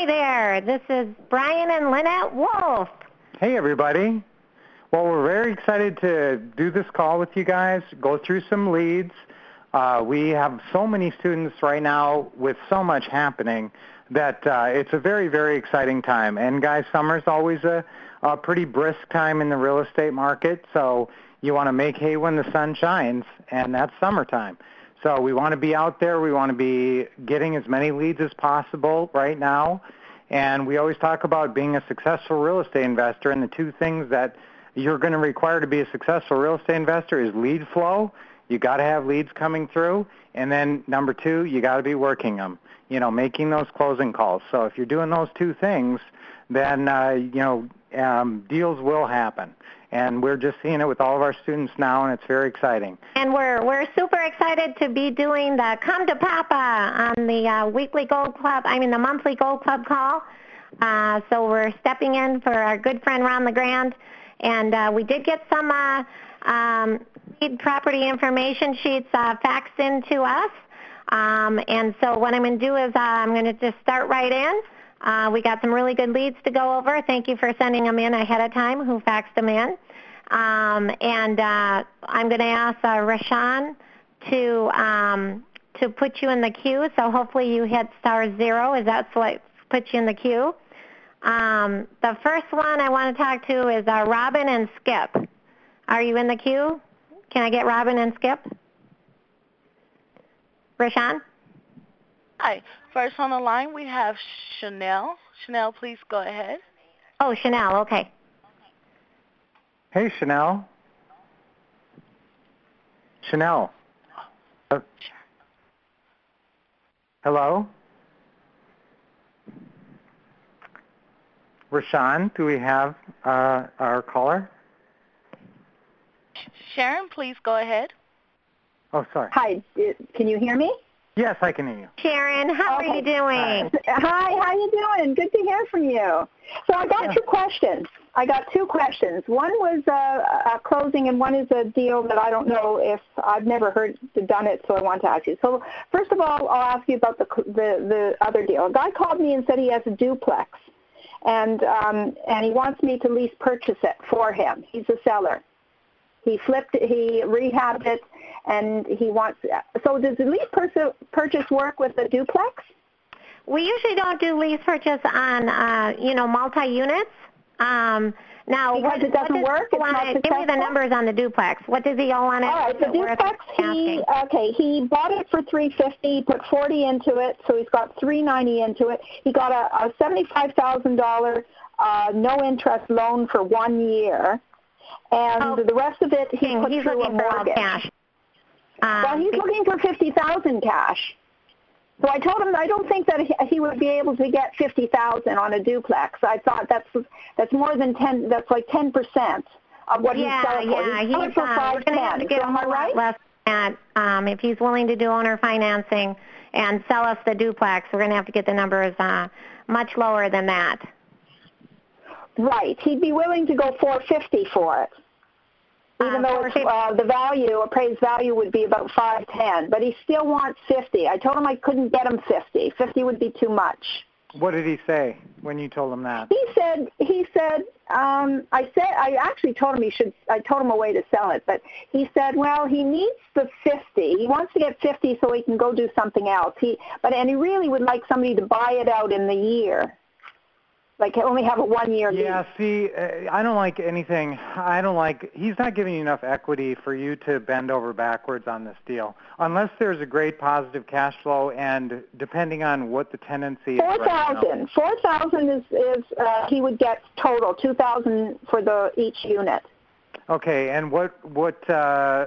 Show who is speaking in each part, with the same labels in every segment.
Speaker 1: Hi there. This is Brian and Lynette Wolf.
Speaker 2: Hey, everybody. Well, we're very excited to do this call with you guys, go through some leads. Uh, we have so many students right now with so much happening that uh, it's a very, very exciting time. And guys, summer's always a, a pretty brisk time in the real estate market, so you want to make hay when the sun shines, and that's summertime. So we want to be out there. We want to be getting as many leads as possible right now. And we always talk about being a successful real estate investor. And the two things that you're going to require to be a successful real estate investor is lead flow. You got to have leads coming through. And then number two, you got to be working them. You know, making those closing calls. So if you're doing those two things, then uh, you know um, deals will happen and we're just seeing it with all of our students now, and it's very exciting.
Speaker 1: And we're we're super excited to be doing the Come to Papa on the uh, weekly Gold Club. I mean the monthly Gold Club call. Uh, so we're stepping in for our good friend Ron LeGrand, and uh, we did get some uh, um, property information sheets uh, faxed in to us. Um, and so what I'm going to do is uh, I'm going to just start right in. Uh, we got some really good leads to go over. Thank you for sending them in ahead of time who faxed them in. Um, and uh, I'm going to ask uh, Rashawn to um, to put you in the queue. So hopefully you hit star zero. Is that what puts you in the queue? Um, the first one I want to talk to is uh, Robin and Skip. Are you in the queue? Can I get Robin and Skip? Rashawn?
Speaker 3: Hi. First on the line, we have Chanel. Chanel, please go ahead.
Speaker 1: Oh, Chanel, okay.
Speaker 2: Hey, Chanel. Chanel. Uh, hello? Rashawn, do we have uh, our caller?
Speaker 3: Sharon, please go ahead.
Speaker 2: Oh, sorry.
Speaker 4: Hi, can you hear me?
Speaker 2: Yes, I can hear you.
Speaker 1: Sharon, how
Speaker 4: okay.
Speaker 1: are you doing?
Speaker 4: Hi, how are you doing? Good to hear from you. So I got yeah. two questions. I got two questions. One was a, a closing, and one is a deal that I don't know if I've never heard done it, so I want to ask you. So first of all, I'll ask you about the the, the other deal. A guy called me and said he has a duplex, and um, and he wants me to lease purchase it for him. He's a seller. He flipped, it he rehabbed it, and he wants. So does the lease purchase work with the duplex?
Speaker 1: We usually don't do lease purchase on, uh, you know, multi-units. Um, now,
Speaker 4: because
Speaker 1: what,
Speaker 4: it doesn't
Speaker 1: what
Speaker 4: work.
Speaker 1: It's not
Speaker 4: give
Speaker 1: me the numbers on the duplex. What does he owe on it?
Speaker 4: All right, the duplex. He okay. He bought it for three fifty. Put forty into it, so he's got three ninety into it. He got a, a seventy five thousand dollar uh, no interest loan for one year, and oh, the rest of it he put
Speaker 1: he's
Speaker 4: through
Speaker 1: looking
Speaker 4: a mortgage.
Speaker 1: For cash.
Speaker 4: Um, well, he's looking for fifty thousand cash. So I told him I don't think that he would be able to get fifty thousand on a duplex. I thought that's that's more than ten. That's like ten percent of what
Speaker 1: yeah,
Speaker 4: he's selling for.
Speaker 1: Yeah,
Speaker 4: he's selling for five
Speaker 1: we're going to have to get
Speaker 4: so
Speaker 1: a whole
Speaker 4: right?
Speaker 1: less than that. Um, if he's willing to do owner financing and sell us the duplex, we're going to have to get the numbers uh, much lower than that.
Speaker 4: Right. He'd be willing to go four fifty for it even though it's, uh, the value, appraised value would be about 510, but he still wants 50. I told him I couldn't get him 50. 50 would be too much.
Speaker 2: What did he say when you told him that?
Speaker 4: He said he said um I said I actually told him he should I told him a way to sell it, but he said, well, he needs the 50. He wants to get 50 so he can go do something else. He but and he really would like somebody to buy it out in the year like only have a one year lease.
Speaker 2: Yeah, see, uh, I don't like anything. I don't like. He's not giving you enough equity for you to bend over backwards on this deal, unless there's a great positive cash flow and depending on what the tenancy.
Speaker 4: Four
Speaker 2: thousand.
Speaker 4: Right Four thousand is is uh, he would get total two thousand for the each unit.
Speaker 2: Okay, and what what uh,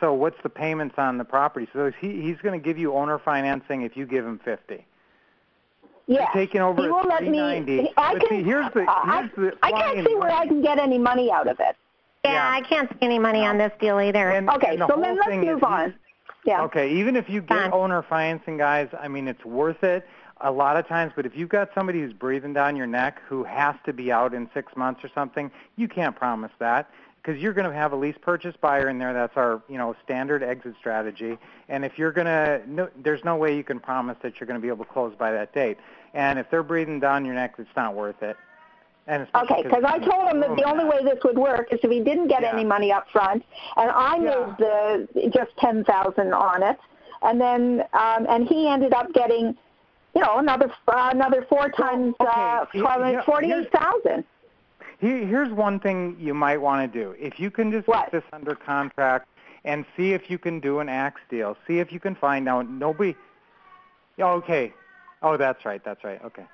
Speaker 2: so what's the payments on the property? So he he's going to give you owner financing if you give him fifty.
Speaker 4: Yes.
Speaker 2: taking over
Speaker 4: he will let me. I
Speaker 2: but
Speaker 4: can,
Speaker 2: see, here's the, here's
Speaker 4: I,
Speaker 2: the
Speaker 4: I can't see where I can get any money out of it.
Speaker 1: Yeah, yeah. I can't see any money no. on this deal either.
Speaker 2: And,
Speaker 4: okay,
Speaker 2: and the
Speaker 4: so then let's move on. Yeah.
Speaker 2: Okay, even if you get Fine. owner financing, guys, I mean, it's worth it a lot of times. But if you've got somebody who's breathing down your neck who has to be out in six months or something, you can't promise that. Because you're going to have a lease purchase buyer in there. That's our, you know, standard exit strategy. And if you're going to, no, there's no way you can promise that you're going to be able to close by that date. And if they're breathing down your neck, it's not worth it.
Speaker 4: And okay, because I told him that the only way this would work is if he didn't get yeah. any money up front, and I yeah. made the just ten thousand on it, and then um, and he ended up getting, you know, another uh, another four times okay. uh, forty-eight thousand.
Speaker 2: Here's one thing you might want to do. If you can just
Speaker 4: what?
Speaker 2: get this under contract and see if you can do an axe deal. See if you can find out nobody. Okay. Oh, that's right. That's right. Okay.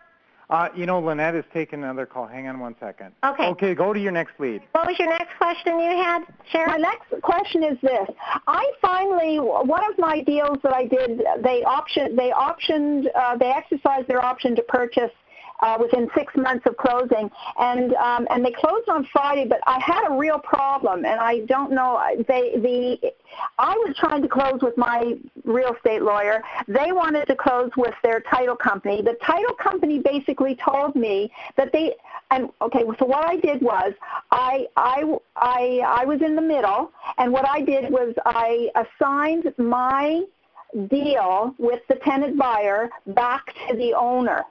Speaker 2: Uh, you know, Lynette is taking another call. Hang on one second.
Speaker 1: Okay.
Speaker 2: Okay, go to your next lead.
Speaker 1: What was your next question you had, Sharon?
Speaker 4: My next question is this. I finally, one of my deals that I did, they option, they optioned, uh, they exercised their option to purchase uh, within six months of closing, and um, and they closed on Friday. But I had a real problem, and I don't know. They the I was trying to close with my real estate lawyer. They wanted to close with their title company. The title company basically told me that they and okay. So what I did was I I I I was in the middle, and what I did was I assigned my deal with the tenant buyer back to the owner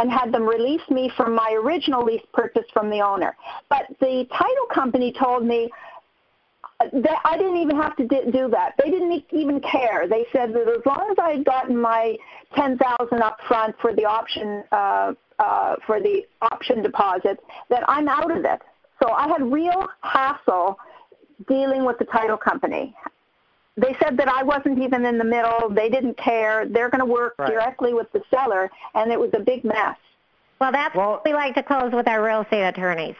Speaker 4: and had them release me from my original lease purchase from the owner. But the title company told me that I didn't even have to do that. They didn't even care. They said that as long as I had gotten my ten thousand up front for the option uh, uh, for the option deposit, that I'm out of it. So I had real hassle dealing with the title company they said that I wasn't even in the middle. They didn't care. They're going to work
Speaker 2: right.
Speaker 4: directly with the seller, and it was a big mess.
Speaker 1: Well, that's well, what we like to close with our real estate attorneys.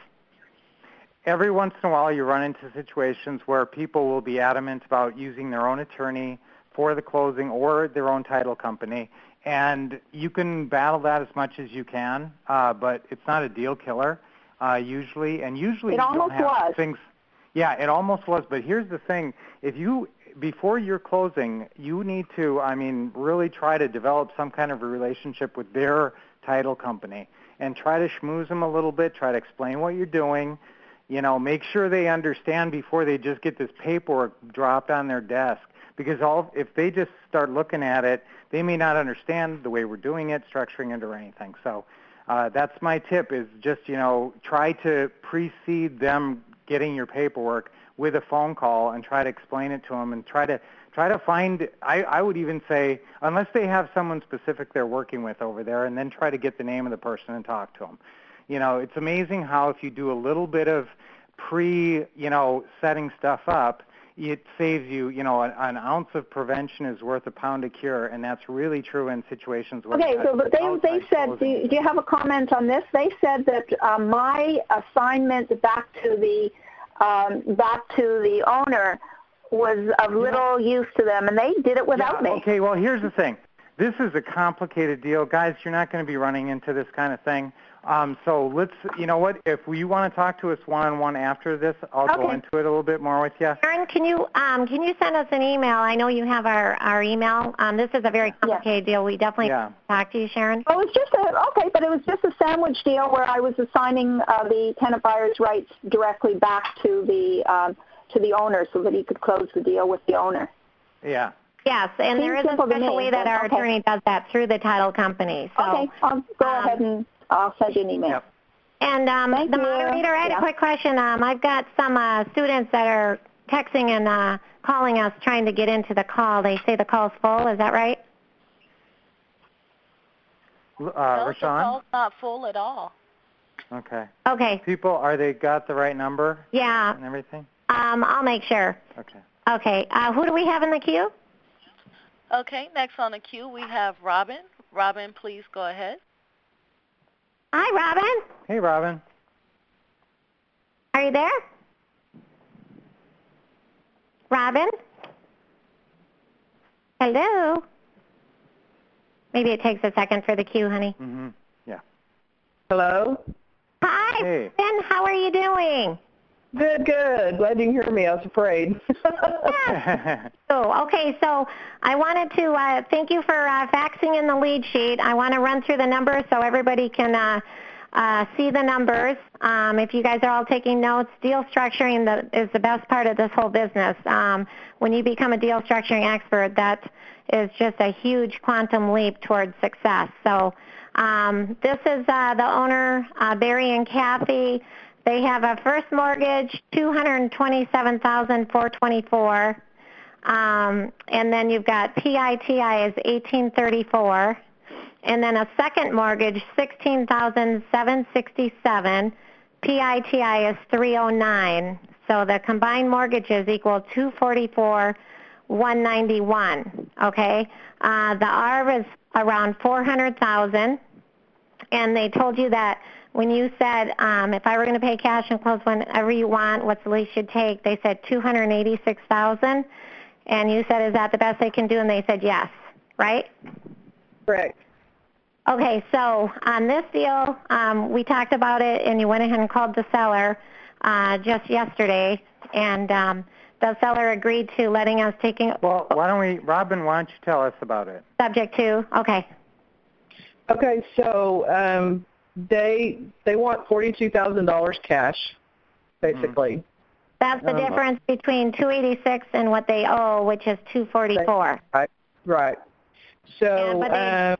Speaker 2: Every once in a while, you run into situations where people will be adamant about using their own attorney for the closing or their own title company, and you can battle that as much as you can, uh, but it's not a deal killer uh, usually. And usually,
Speaker 4: it
Speaker 2: you
Speaker 4: almost
Speaker 2: don't have
Speaker 4: was.
Speaker 2: things. Yeah, it almost was. But here's the thing: if you before you're closing, you need to, I mean, really try to develop some kind of a relationship with their title company and try to schmooze them a little bit, try to explain what you're doing, you know, make sure they understand before they just get this paperwork dropped on their desk because all if they just start looking at it, they may not understand the way we're doing it, structuring it or anything. So, uh, that's my tip is just, you know, try to precede them getting your paperwork with a phone call and try to explain it to them and try to try to find I, I would even say unless they have someone specific they're working with over there and then try to get the name of the person and talk to them you know it's amazing how if you do a little bit of pre you know setting stuff up it saves you you know an, an ounce of prevention is worth a pound of cure and that's really true in situations where
Speaker 4: okay so but they they said do you, do you have a comment on this? They said that um, my assignment back to the um, back to the owner was of little yeah. use to them, and they did it without
Speaker 2: yeah,
Speaker 4: me.
Speaker 2: Okay, well, here's the thing. This is a complicated deal. Guys, you're not going to be running into this kind of thing. Um, so let's, you know what, if you want to talk to us one-on-one after this, I'll
Speaker 1: okay.
Speaker 2: go into it a little bit more with you.
Speaker 1: Aaron, can you, um, can you send us an email? I know you have our, our email. Um, this is a very complicated deal. We definitely
Speaker 2: yeah.
Speaker 1: talk to you, Sharon.
Speaker 4: Oh, it was just a, okay, but it was just a sandwich deal where I was assigning uh, the tenant buyer's rights directly back to the, um, to the owner so that he could close the deal with the owner.
Speaker 2: Yeah.
Speaker 1: Yes, and
Speaker 4: Seems
Speaker 1: there is a special way that our
Speaker 4: okay.
Speaker 1: attorney does that through the title company. So,
Speaker 4: okay, I'll go
Speaker 1: um,
Speaker 4: ahead and I'll send you an email.
Speaker 2: Yep.
Speaker 1: And um,
Speaker 4: Thank
Speaker 1: the
Speaker 4: you.
Speaker 1: moderator, I had
Speaker 4: Yeah.
Speaker 1: a quick question. Um, I've got some uh, students that are texting and uh, calling us trying to get into the call. They say the call's full. Is that right?
Speaker 2: Uh,
Speaker 3: no, the
Speaker 2: Rashawn?
Speaker 3: call's not full at all.
Speaker 2: Okay.
Speaker 1: Okay.
Speaker 2: People, are they got the right number
Speaker 1: Yeah.
Speaker 2: and everything?
Speaker 1: Um, I'll make sure.
Speaker 2: Okay.
Speaker 1: Okay. Uh, who do we have in the queue?
Speaker 3: Okay, next on the queue we have Robin. Robin, please go ahead.
Speaker 1: Hi, Robin.
Speaker 2: Hey, Robin.
Speaker 1: Are you there? Robin? Hello? Maybe it takes a second for the queue, honey.
Speaker 2: Mm-hmm. Yeah.
Speaker 5: Hello?
Speaker 1: Hi,
Speaker 2: Hey.
Speaker 1: Ben. How are you doing?
Speaker 5: Good, good. Glad you can hear me. I was afraid.
Speaker 1: Oh, okay. So I wanted to uh, thank you for uh, faxing in the lead sheet. I want to run through the numbers so everybody can uh, uh, see the numbers. Um, if you guys are all taking notes, deal structuring the, is the best part of this whole business. Um, when you become a deal structuring expert, that is just a huge quantum leap towards success. So um, this is uh, the owner, uh, Barry and Kathy. They have a first mortgage, two hundred twenty-seven thousand four twenty-four, um, and then you've got PITI is eighteen thirty-four, and then a second mortgage, sixteen thousand seven sixty-seven. PITI is three oh nine. So the combined mortgages equal two forty-four, one ninety-one. Okay, uh, the ARV is around four hundred thousand, and they told you that when you said um, if I were going to pay cash and close whenever you want, what's the least you'd take? They said two hundred eighty-six thousand, and you said, is that the best they can do? And they said yes, right?
Speaker 5: Correct.
Speaker 1: Okay, so on this deal, um, we talked about it, and you went ahead and called the seller uh, just yesterday, and um, the seller agreed to letting us take it
Speaker 2: Well, why don't we, Robin, why don't you tell us about it?
Speaker 1: subject to. Okay,
Speaker 5: Okay, so um, they they want forty-two thousand dollars cash, basically.
Speaker 1: that's the
Speaker 5: Um,
Speaker 1: difference between 286 and what they owe, which is 244.
Speaker 5: Right. Right. So
Speaker 1: Yeah, they-
Speaker 5: um,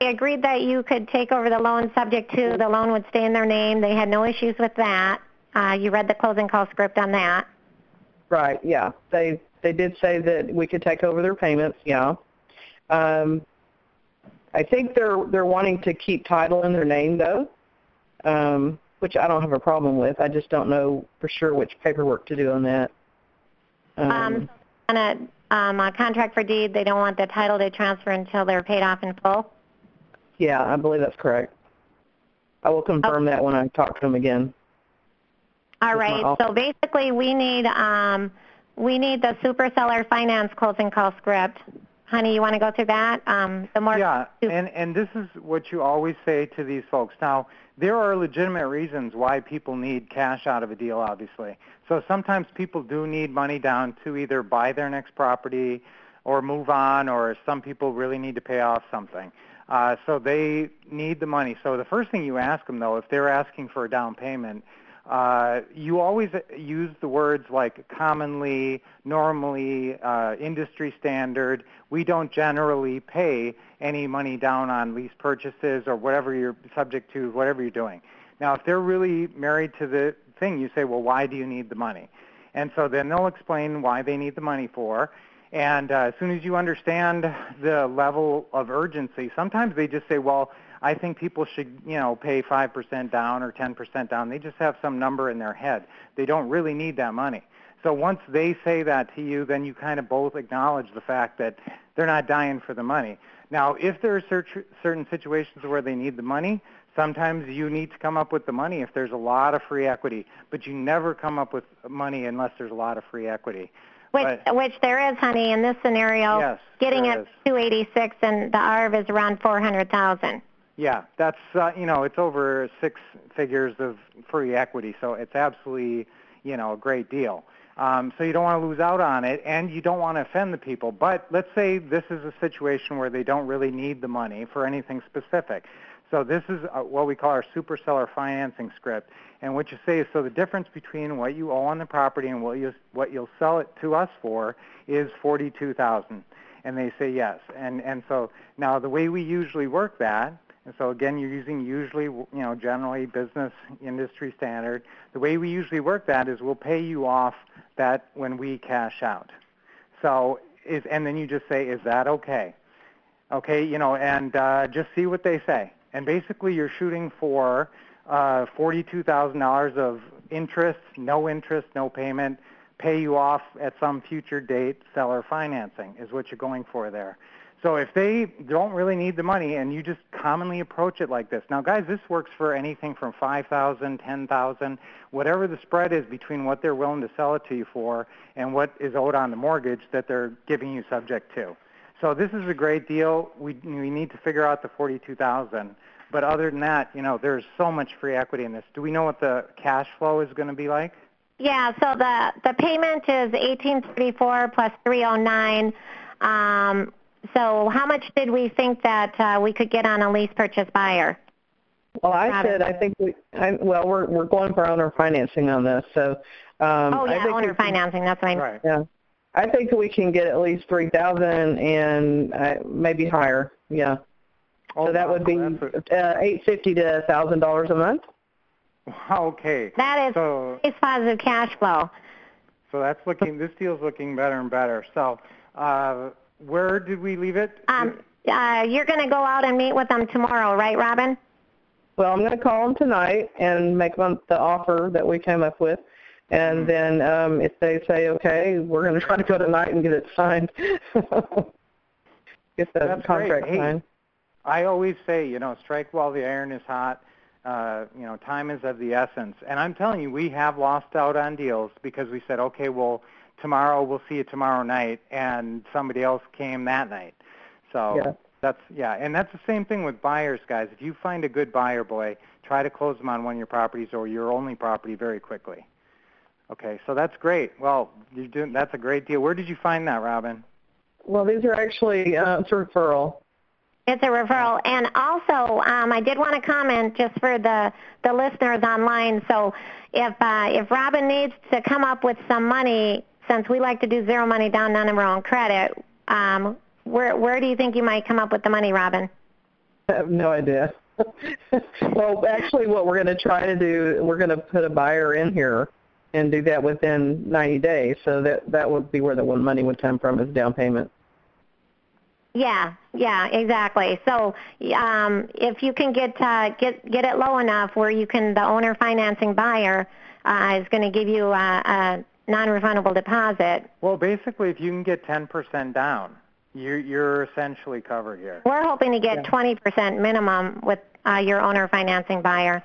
Speaker 1: They agreed that you could take over the loan subject to the loan would stay in their name. They had no issues with that. Uh, you read the closing call script on that.
Speaker 5: right, yeah, they they did say that we could take over their payments. Yeah. Um, I think they're they're wanting to keep title in their name though, um, which I don't have a problem with. I just don't know for sure which paperwork to do on that. Um,
Speaker 1: Um, on a, um, a contract for deed, they don't want the title to transfer until they're paid off in full.
Speaker 5: yeah, I believe that's correct. I will confirm that when I talk to them again.
Speaker 1: All right. So basically, we need um, we need the super seller finance closing call script. Honey, you want to go through that? Um, the more
Speaker 2: Yeah, and and this is what you always say to these folks. Now, there are legitimate reasons why people need cash out of a deal, obviously. So sometimes people do need money down to either buy their next property or move on, or some people really need to pay off something. Uh, so they need the money. So the first thing you ask them, though, if they're asking for a down payment, uh, you always use the words like commonly, normally, uh, industry standard. We don't generally pay any money down on lease purchases or whatever you're subject to, whatever you're doing. Now, if they're really married to the thing, you say, well, why do you need the money? And so then they'll explain why they need the money for. And uh, as soon as you understand the level of urgency, sometimes they just say, well, I think people should, you know, pay 5% down or 10% down. They just have some number in their head. They don't really need that money. So once they say that to you, then you kind of both acknowledge the fact that they're not dying for the money. Now, if there are cer- certain situations where they need the money, sometimes you need to come up with the money if there's a lot of free equity, but you never come up with money unless there's a lot of free equity.
Speaker 1: which
Speaker 2: but-
Speaker 1: which there is, honey, in this scenario.
Speaker 2: Yes,
Speaker 1: getting
Speaker 2: is.
Speaker 1: to 286 and the ARV is around 400,000.
Speaker 2: Yeah, that's uh, you know it's over six figures of free equity, so it's absolutely you know a great deal. Um, so you don't want to lose out on it, and you don't want to offend the people. But let's say this is a situation where they don't really need the money for anything specific. So this is uh, what we call our super seller financing script. And what you say is, so the difference between what you owe on the property and what you what you'll sell it to us for is forty-two thousand. And they say yes. And and so now the way we usually work that and so again, you're using usually, you know, generally business industry standard. The way we usually work that is we'll pay you off that when we cash out. So is, and then you just say, is that okay? Okay, you know, and uh, just see what they say. And basically, you're shooting for uh, $42,000 of interest, no interest, no payment, pay you off at some future date, seller financing is what you're going for there. So if they don't really need the money and you just commonly approach it like this. Now guys, this works for anything from 5,000, 10,000, whatever the spread is between what they're willing to sell it to you for and what is owed on the mortgage that they're giving you subject to. So this is a great deal. We we need to figure out the 42,000. But other than that, you know, there's so much free equity in this. Do we know what the cash flow is going to be like?
Speaker 1: Yeah, so the the payment is 1834 plus 309. Um, so how much did we think that uh, we could get on a lease purchase buyer?
Speaker 5: Well, I
Speaker 1: Got
Speaker 5: said I think we. I, well, we're we're going for owner financing on this, so. Um,
Speaker 1: Oh,
Speaker 5: I
Speaker 1: yeah,
Speaker 5: think
Speaker 1: owner
Speaker 5: we
Speaker 1: financing, that's what I
Speaker 2: Right.
Speaker 5: Yeah, I think we can get at least three thousand and uh, maybe higher. Yeah.
Speaker 2: Oh,
Speaker 5: so that
Speaker 2: wow,
Speaker 5: would be
Speaker 2: that's
Speaker 5: uh, eight fifty to a thousand dollars a month.
Speaker 2: okay.
Speaker 1: That is
Speaker 2: So
Speaker 1: nice positive cash flow.
Speaker 2: so that's looking. This deal's looking better and better. So uh, where did we leave it?
Speaker 1: Um, uh, you're going to go out and meet with them tomorrow, right, Robin?
Speaker 5: Well, I'm going to call them tonight and make them the offer that we came up with, and
Speaker 2: Mhm.
Speaker 5: then um, if they say okay, we're going to try to go tonight and get it signed. get the
Speaker 2: That's great.
Speaker 5: contract
Speaker 2: Hey. I always say, you know, strike while the iron is hot. Uh, you know, time is of the essence. And I'm telling you, we have lost out on deals because we said, okay, well, tomorrow we'll see you tomorrow night, and somebody else came that night. So
Speaker 5: Yeah.
Speaker 2: that's yeah, and that's the same thing with buyers, guys. If you find a good buyer, boy, try to close them on one of your properties or your only property very quickly. Okay, so that's great. Well, you're doing that's a great deal. Where did you find that, Robin?
Speaker 5: Well, these are actually uh, it's a referral.
Speaker 1: It's a referral. And also, um, I did want to comment just for the, the listeners online. So if, uh, if Robin needs to come up with some money, since we like to do zero money down, none of our own credit, um, where, where do you think you might come up with the money, Robin?
Speaker 5: I have no idea. well, actually, what we're going to try to do, we're going to put a buyer in here and do that within 90 days. So that that would be where the one money would come from is down payment.
Speaker 1: Yeah, yeah, exactly. So um, if you can get uh, get get it low enough where you can, the owner financing buyer uh, is going to give you a, a non-refundable deposit.
Speaker 2: Well, basically, if you can get 10% down, you're you're essentially covered here.
Speaker 1: We're hoping to get
Speaker 5: Yeah.
Speaker 1: 20% minimum with uh, your owner financing buyer.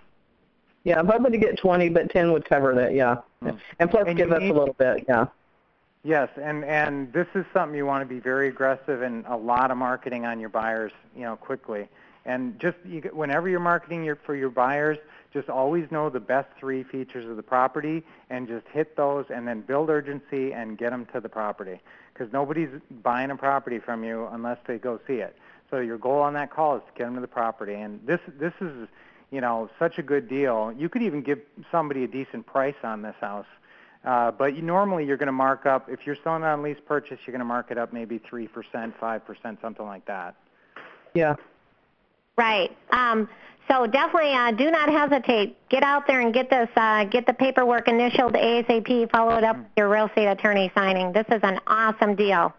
Speaker 5: Yeah, I'm hoping to get 20, but 10 would cover that. Yeah,
Speaker 2: Mm.
Speaker 5: and plus
Speaker 2: And
Speaker 5: give us
Speaker 2: need-
Speaker 5: a little bit. Yeah.
Speaker 2: Yes, and and this is something you want to be very aggressive and a lot of marketing on your buyers, you know, quickly. And just you, whenever you're marketing your for your buyers, just always know the best three features of the property and just hit those and then build urgency and get them to the property because nobody's buying a property from you unless they go see it. So your goal on that call is to get them to the property. And this this is, you know, such a good deal. You could even give somebody a decent price on this house. Uh, but you, normally you're going to mark up, if you're selling on lease purchase, you're going to mark it up maybe 3%, 5%, something like that.
Speaker 5: Yeah.
Speaker 1: Right. Um, so definitely uh, do not hesitate. Get out there and get this, uh, get the paperwork initialed ASAP, follow it up with your real estate attorney signing. This is an awesome deal.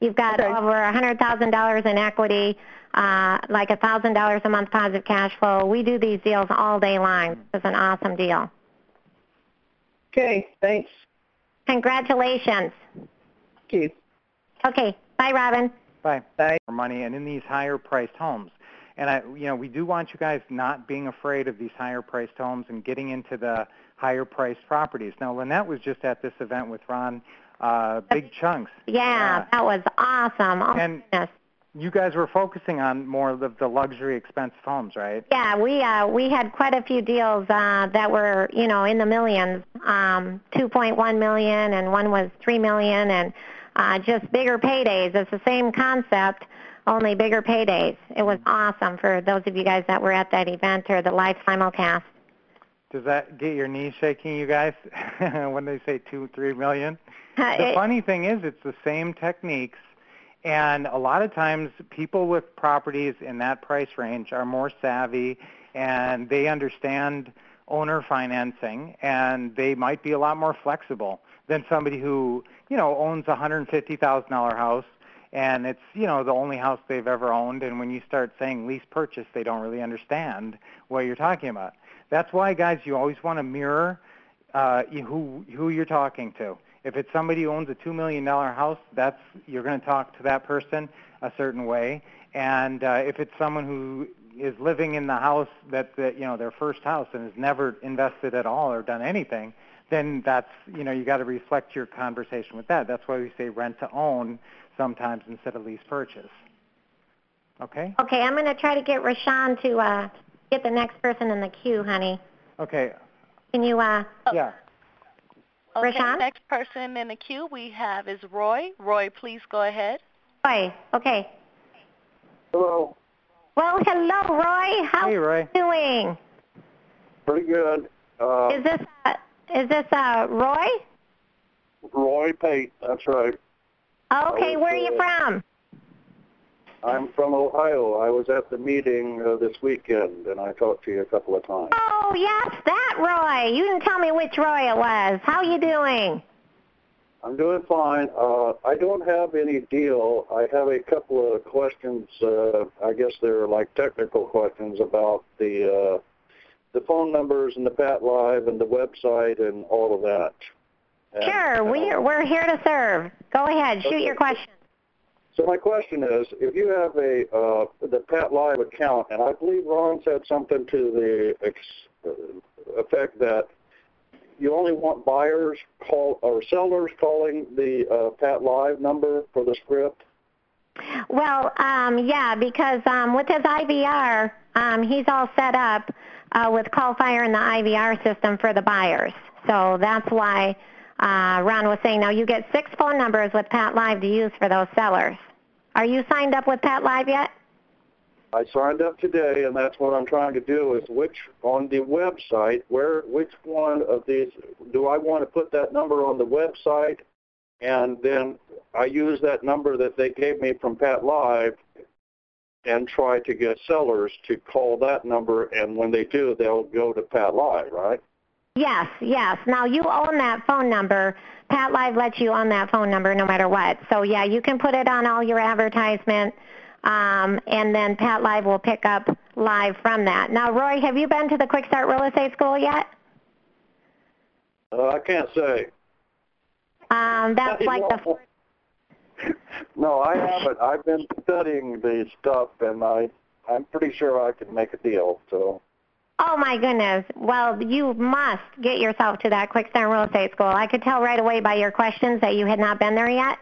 Speaker 1: You've got
Speaker 5: Okay.
Speaker 1: over $100,000 in equity, uh, like $1,000 a month positive cash flow. We do these deals all day long. This is an awesome deal.
Speaker 5: Okay. Thanks.
Speaker 1: Congratulations.
Speaker 5: Thank you.
Speaker 1: Okay. Bye, Robin.
Speaker 2: Bye.
Speaker 5: Bye.
Speaker 2: More money and in these higher priced homes. And I, you know, we do want you guys not being afraid of these higher priced homes and getting into the higher priced properties. Now, Lynette was just at this event with Ron, uh, Big Chunks.
Speaker 1: Yeah,
Speaker 2: Yeah.
Speaker 1: that was awesome. Oh,
Speaker 2: And-
Speaker 1: goodness.
Speaker 2: You guys were focusing on more of the, the luxury expensive homes, right?
Speaker 1: Yeah, we uh, we had quite a few deals uh, that were you know in the millions, um, 2.1 million, and one was 3 million, and uh, just bigger paydays. It's the same concept, only bigger paydays. It was awesome for those of you guys that were at that event or the live simulcast.
Speaker 2: Does that get your knees shaking, you guys, when they say two, three million?
Speaker 1: Uh,
Speaker 2: The
Speaker 1: it-
Speaker 2: funny thing is, it's the same techniques, and a lot of times people with properties in that price range are more savvy, and they understand owner financing, and they might be a lot more flexible than somebody who, you know, owns a hundred and fifty thousand dollar house, and it's, you know, the only house they've ever owned. And when you start saying lease purchase, they don't really understand what you're talking about. That's why, guys, you always want to mirror uh, who who you're talking to. If it's somebody who owns a two million dollar house, that's you're going to talk to that person a certain way. And uh, if it's someone who is living in the house that, that you know their first house and has never invested at all or done anything, then that's you know you got to reflect your conversation with that. That's why we say rent to own sometimes instead of lease purchase. Okay.
Speaker 1: okay, I'm going to try to get Rashawn to uh, get the next person in the queue, honey.
Speaker 2: Okay.
Speaker 1: Can you? Uh,
Speaker 2: Yeah.
Speaker 3: Okay,
Speaker 1: Rashawn?
Speaker 3: next person in the queue we have is Roy. Roy, please go ahead.
Speaker 1: Roy, okay.
Speaker 6: Hello.
Speaker 1: Well, hello, Roy. How
Speaker 2: Hey, Roy.
Speaker 1: are you doing?
Speaker 6: Pretty good. Uh,
Speaker 1: Is this uh, is this uh, Roy?
Speaker 6: Roy Pate, that's right.
Speaker 1: Okay,
Speaker 6: was,
Speaker 1: where are you
Speaker 6: uh,
Speaker 1: from?
Speaker 6: I'm from Ohio. I was at the meeting uh, this weekend, and I talked to you a couple of times.
Speaker 1: Oh, yes, that Roy. You didn't tell me which Roy it was. How are you doing?
Speaker 6: I'm doing fine. Uh, I don't have any deal. I have a couple of questions. Uh, I guess they're like technical questions about the uh, the phone numbers and the Pat Live and the website and all of that. And,
Speaker 1: Sure,
Speaker 6: uh,
Speaker 1: we're we're here to serve. Go ahead, shoot
Speaker 6: Okay.
Speaker 1: your question.
Speaker 6: So my question is, if you have a uh, the Pat Live account, and I believe Ron said something to the ex- uh, effect that you only want buyers call or sellers calling the uh, Pat Live number for the script.
Speaker 1: Well, um, yeah, because um, with his IVR, um, he's all set up uh, with Call Fire and the IVR system for the buyers. So that's why uh, Ron was saying now you get six phone numbers with Pat Live to use for those sellers. Are you signed up with Pat Live yet?
Speaker 6: I signed up today, and that's what I'm trying to do. Is which on the website, where which one of these do I want to put that number on the website, and then I use that number that they gave me from Pat Live, and try to get sellers to call that number, and when they do, they'll go to Pat Live, right?
Speaker 1: Yes, yes. Now you own that phone number. Pat Live lets you own that phone number no matter what. So yeah, you can put it on all your advertisement, um, and then Pat Live will pick up live from that. Now, Roy, have you been to the Quick Start Real Estate School yet?
Speaker 6: Uh, I can't say.
Speaker 1: Um, that's like the
Speaker 6: no, I haven't. I've been studying the stuff, and I I'm pretty sure I can make a deal. So.
Speaker 1: Oh my goodness. Well, you must get yourself to that Quick Start Real Estate School. I could tell right away by your questions that you had not been there yet.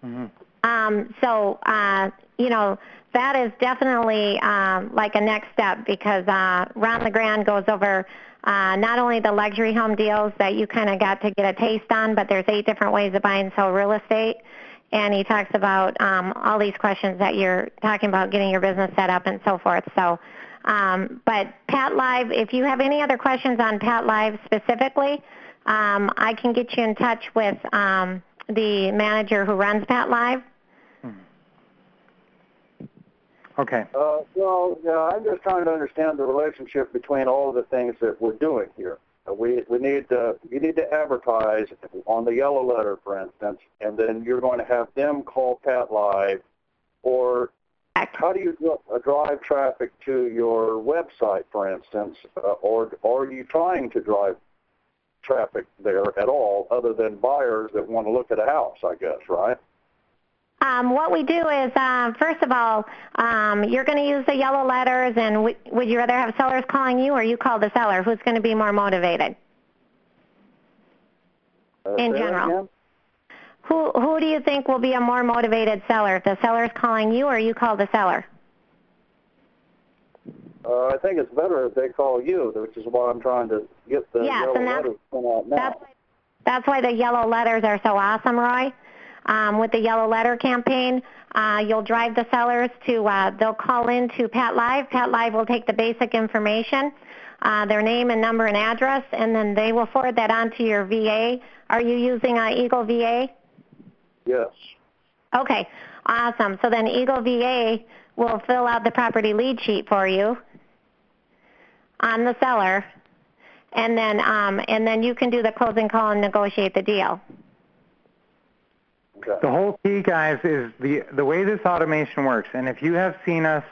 Speaker 2: hmm
Speaker 1: Um, so, uh, you know, that is definitely um, like a next step because uh, Ron LeGrand goes over uh, not only the luxury home deals that you kind of got to get a taste on, but there's eight different ways to buy and sell real estate. And he talks about um, all these questions that you're talking about getting your business set up and so forth. So, um, but Pat Live, if you have any other questions on Pat Live specifically, um, I can get you in touch with um, the manager who runs Pat Live.
Speaker 2: Okay.
Speaker 6: Uh, well, yeah, I'm just trying to understand the relationship between all of the things that we're doing here. We we need to you need to advertise on the yellow letter, for instance, and then you're going to have them call Pat Live, or how do you uh, drive traffic to your website, for instance, uh, or or are you trying to drive traffic there at all, other than buyers that want to look at a house? I guess, right?
Speaker 1: Um, what we do is, uh, first of all, um, you're going to use the yellow letters, and w- would you rather have sellers calling you or you call the seller? Who's going to be more motivated?
Speaker 6: Uh,
Speaker 1: In general. Who who do you think will be a more motivated seller? If the seller's calling you or you call the seller?
Speaker 6: Uh, I think it's better if they call you, which is why I'm trying to get the
Speaker 1: Yes,
Speaker 6: yellow letters out now.
Speaker 1: That's that's why the yellow letters are so awesome, Roy. Um, with the yellow letter campaign, uh, you'll drive the sellers to uh, they'll call in to Pat Live. Pat Live will take the basic information, uh, their name and number and address, and then they will forward that on to your VA. Are you using uh, Eagle VA?
Speaker 6: Yes.
Speaker 1: Okay, awesome. So then Eagle VA will fill out the property lead sheet for you on the seller, and then um, and then you can do the closing call and negotiate the deal.
Speaker 6: Okay.
Speaker 2: The whole key, guys, is the the way this automation works. And if you have seen us,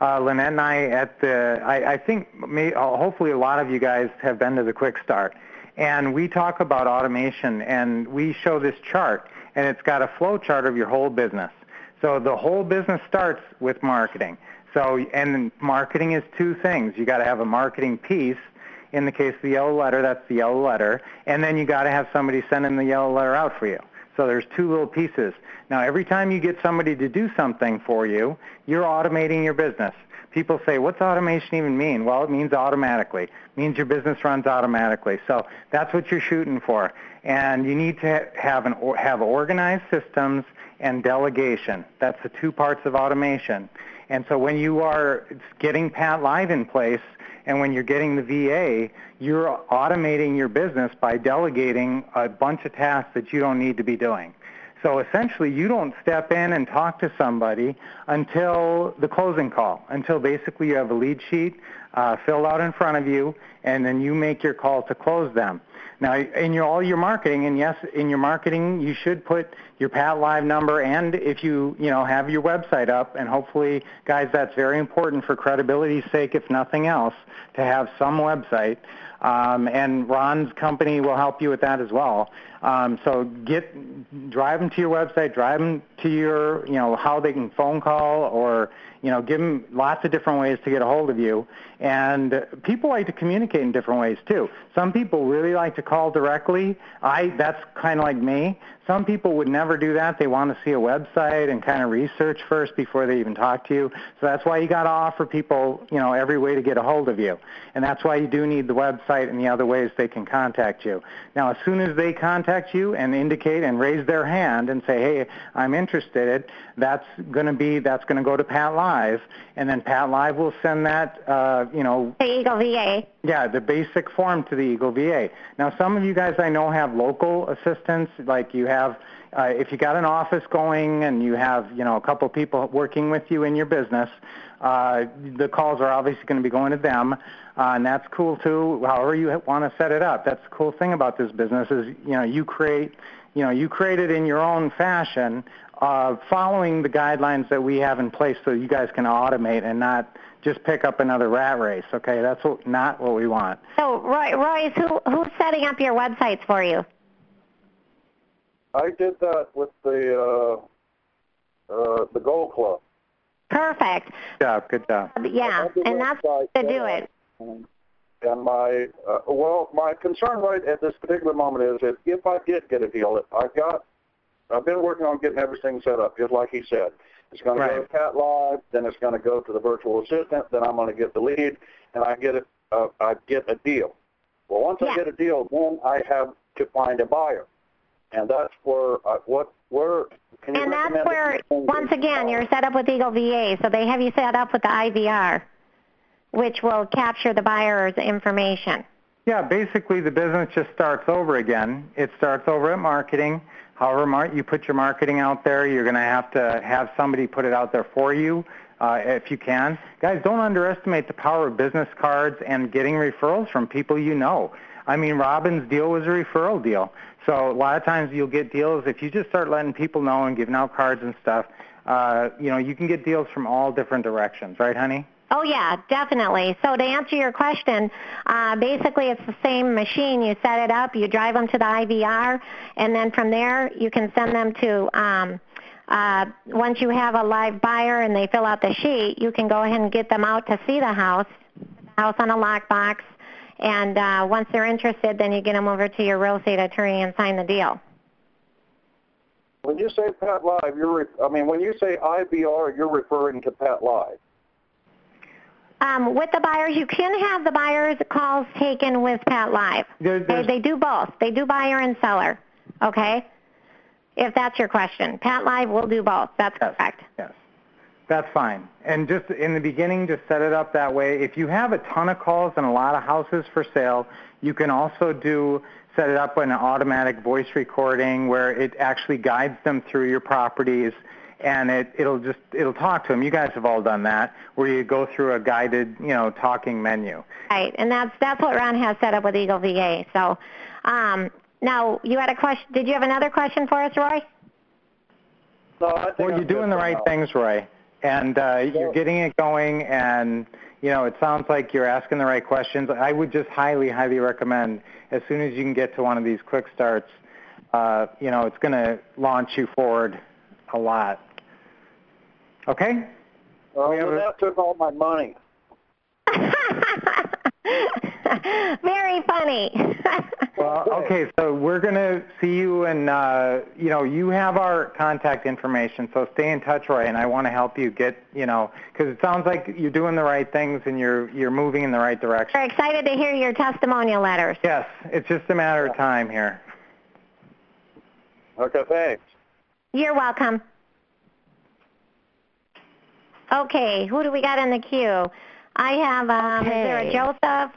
Speaker 2: uh, Lynette and I, at the, I, I think may, uh, hopefully a lot of you guys have been to the Quick Start, and we talk about automation, and we show this chart, and it's got a flow chart of your whole business. So the whole business starts with marketing. So and marketing is two things. You got to have a marketing piece. In the case of the yellow letter, that's the yellow letter, and then you got to have somebody sending the yellow letter out for you. So there's two little pieces. Now every time you get somebody to do something for you, you're automating your business. people say, what's automation even mean? Well, it means automatically. It means your business runs automatically. So that's what you're shooting for. And you need to have an have organized systems and delegation. That's the two parts of automation. And so when you are getting Pat Live in place and when you're getting the VA, you're automating your business by delegating a bunch of tasks that you don't need to be doing. So essentially, you don't step in and talk to somebody until the closing call, until basically you have a lead sheet uh, filled out in front of you, and then you make your call to close them. Now, in your, all your marketing, and yes, in your marketing, you should put your Pat Live number, and if you you know have your website up, and hopefully, guys, that's very important for credibility's sake, if nothing else, to have some website. Um, and Ron's company will help you with that as well. Um, so get drive them to your website, drive them to your you know how they can phone call or you know give them lots of different ways to get a hold of you. And people like to communicate in different ways too. Some people really like to call directly. I that's kind of like me. Some people would never do that. They want to see a website and kind of research first before they even talk to you. So that's why you got to offer people, you know, every way to get a hold of you. And that's why you do need the website and the other ways they can contact you. Now, as soon as they contact you and indicate and raise their hand and say, "Hey, I'm interested," that's going to be that's going to go to Pat Live, and then Pat Live will send that, uh, you know,
Speaker 1: the Eagle VA.
Speaker 2: Yeah, the basic form to the Eagle VA. Now, some of you guys I know have local assistants, like you have. Uh, if you got an office going and you have, you know, a couple people working with you in your business, uh, the calls are obviously going to be going to them, uh, and that's cool too. However you want to set it up, that's the cool thing about this business is, you know, you create, you know, you create it in your own fashion, uh, following the guidelines that we have in place, so you guys can automate and not just pick up another rat race. Okay, that's what, not what we want.
Speaker 1: So, Roy, Royce, who who's setting up your websites for you?
Speaker 6: I did that with the uh, uh, the Gold Club.
Speaker 1: Perfect.
Speaker 2: Good job. Good job.
Speaker 1: Yeah, and that's to do it.
Speaker 6: And my uh, well, my concern right at this particular moment is that if I did get a deal, I've got, I've been working on getting everything set up, just like he said. It's going to go to Pat Live, then it's going to go to the virtual assistant, then I'm going to get the lead, and I get a, uh, I get a deal. Well, once
Speaker 1: Yeah.
Speaker 6: I get a deal, then I have to find a buyer, and that's where uh, what where can you
Speaker 1: And that's
Speaker 6: recommend
Speaker 1: where,
Speaker 6: a
Speaker 1: once again, you're set up with Eagle VA, so they have you set up with the IVR, which will capture the buyer's information.
Speaker 2: Yeah, basically the business just starts over again. It starts over at marketing. However, mar- you put your marketing out there, you're going to have to have somebody put it out there for you uh, if you can. Guys, don't underestimate the power of business cards and getting referrals from people you know. I mean, Robin's deal was a referral deal. So a lot of times you'll get deals if you just start letting people know and giving out cards and stuff. Uh, you know, you can get deals from all different directions, right, honey?
Speaker 1: Oh yeah, definitely. So to answer your question, uh, basically it's the same machine. You set it up, you drive them to the IVR, and then from there you can send them to. Um, uh, once you have a live buyer and they fill out the sheet, you can go ahead and get them out to see the house, the house on a lockbox, and uh, once they're interested, then you get them over to your real estate attorney and sign the deal.
Speaker 6: When you say Pat Live, you're re- I mean when you say IVR, you're referring to Pat Live.
Speaker 1: Um, with the buyers, you can have the buyers' calls taken with Pat Live.
Speaker 2: There-
Speaker 1: They, they do both. They do buyer and seller. Okay? If that's your question. Pat Live will do both. That's
Speaker 2: Yes.
Speaker 1: correct.
Speaker 2: Yes. That's fine. And just in the beginning, just set it up that way. If you have a ton of calls and a lot of houses for sale, you can also do set it up in an automatic voice recording where it actually guides them through your properties and it, it'll just it'll talk to them. You guys have all done that, where you go through a guided, you know, talking menu.
Speaker 1: Right. And that's that's what Ron has set up with Eagle VA. So um, now you had a question. Did you have another question for us, Roy?
Speaker 6: No, I think
Speaker 2: Well,
Speaker 6: I'm
Speaker 2: you're doing
Speaker 6: good
Speaker 2: the right
Speaker 6: now.
Speaker 2: things, Roy, and uh, you're getting it going, and you know it sounds like you're asking the right questions. I would just highly, highly recommend as soon as you can get to one of these quick starts, uh, you know it's going to launch you forward a lot. Okay?
Speaker 6: Uh,
Speaker 2: We have
Speaker 6: well,
Speaker 2: a-
Speaker 6: that took all my money.
Speaker 1: Very funny.
Speaker 2: Well, okay, so we're going to see you, and uh, you know, you have our contact information, so stay in touch, Roy, and I want to help you get, you know, because it sounds like you're doing the right things and you're you're moving in the right direction.
Speaker 1: We're excited to hear your testimonial letters.
Speaker 2: Yes, it's just a matter of time here.
Speaker 7: Okay, thanks.
Speaker 1: You're welcome. Okay, who do we got in the queue? I have, um, is there a Joseph,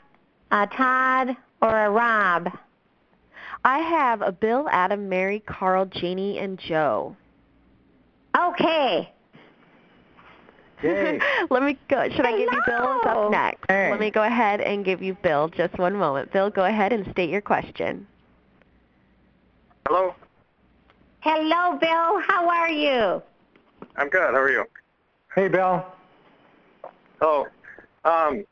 Speaker 1: a Todd, or a Rob?
Speaker 8: I have a Bill, Adam, Mary, Carl, Janie, and Joe.
Speaker 1: Okay.
Speaker 2: Yay.
Speaker 8: Let me go. Should I give you Bill is up next?
Speaker 2: Hey.
Speaker 8: Let me go ahead and give you Bill. Just one moment. Bill, go ahead and state your question.
Speaker 7: Hello.
Speaker 1: Hello, Bill. How are you?
Speaker 7: I'm good. How are you?
Speaker 2: Hey, Bill.
Speaker 7: Oh, um,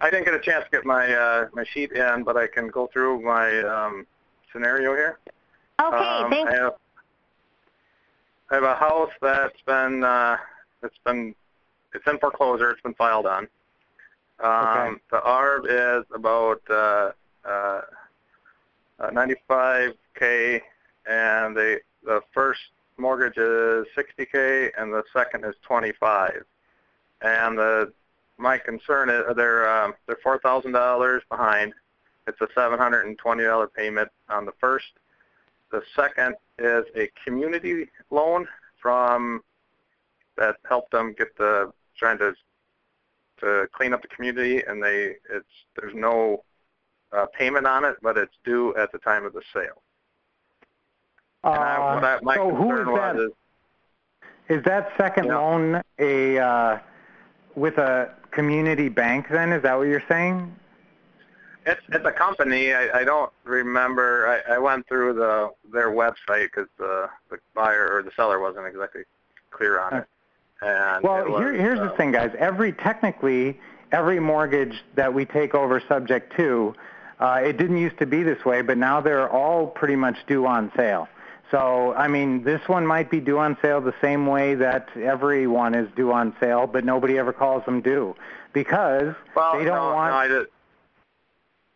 Speaker 7: I didn't get a chance to get my uh, my sheet in, but I can go through my um, scenario here.
Speaker 1: Okay,
Speaker 7: um,
Speaker 1: thank
Speaker 7: I have, I have a house that's been uh, it's been it's in foreclosure. It's been filed on. Um,
Speaker 2: Okay.
Speaker 7: The ARV is about uh, uh, uh, 95k, and the the first mortgage is 60k, and the second is 25. And the my concern is they're um, they're four thousand dollars behind. It's a seven hundred and twenty dollar payment on the first. The second is a community loan from that helped them get the trying to to clean up the community, and they it's there's no uh, payment on it, but it's due at the time of the sale. And I, what I, my
Speaker 2: Uh, so who is
Speaker 7: concern was
Speaker 2: that?
Speaker 7: is
Speaker 2: Is that second
Speaker 7: Yeah.
Speaker 2: loan a uh, with a community bank? Then is that what you're saying?
Speaker 7: It's it's a company. I, I don't remember. I, I went through the their website because the the buyer or the seller wasn't exactly clear on it. And
Speaker 2: Well,
Speaker 7: it was,
Speaker 2: here, here's
Speaker 7: uh,
Speaker 2: the thing, guys. Every technically, every mortgage that we take over subject to, uh, it didn't used to be this way, but now they're all pretty much due on sale. So, I mean, this one might be due on sale the same way that everyone is due on sale, but nobody ever calls them due because
Speaker 7: Well,
Speaker 2: they don't
Speaker 7: no,
Speaker 2: want.
Speaker 7: no, I did,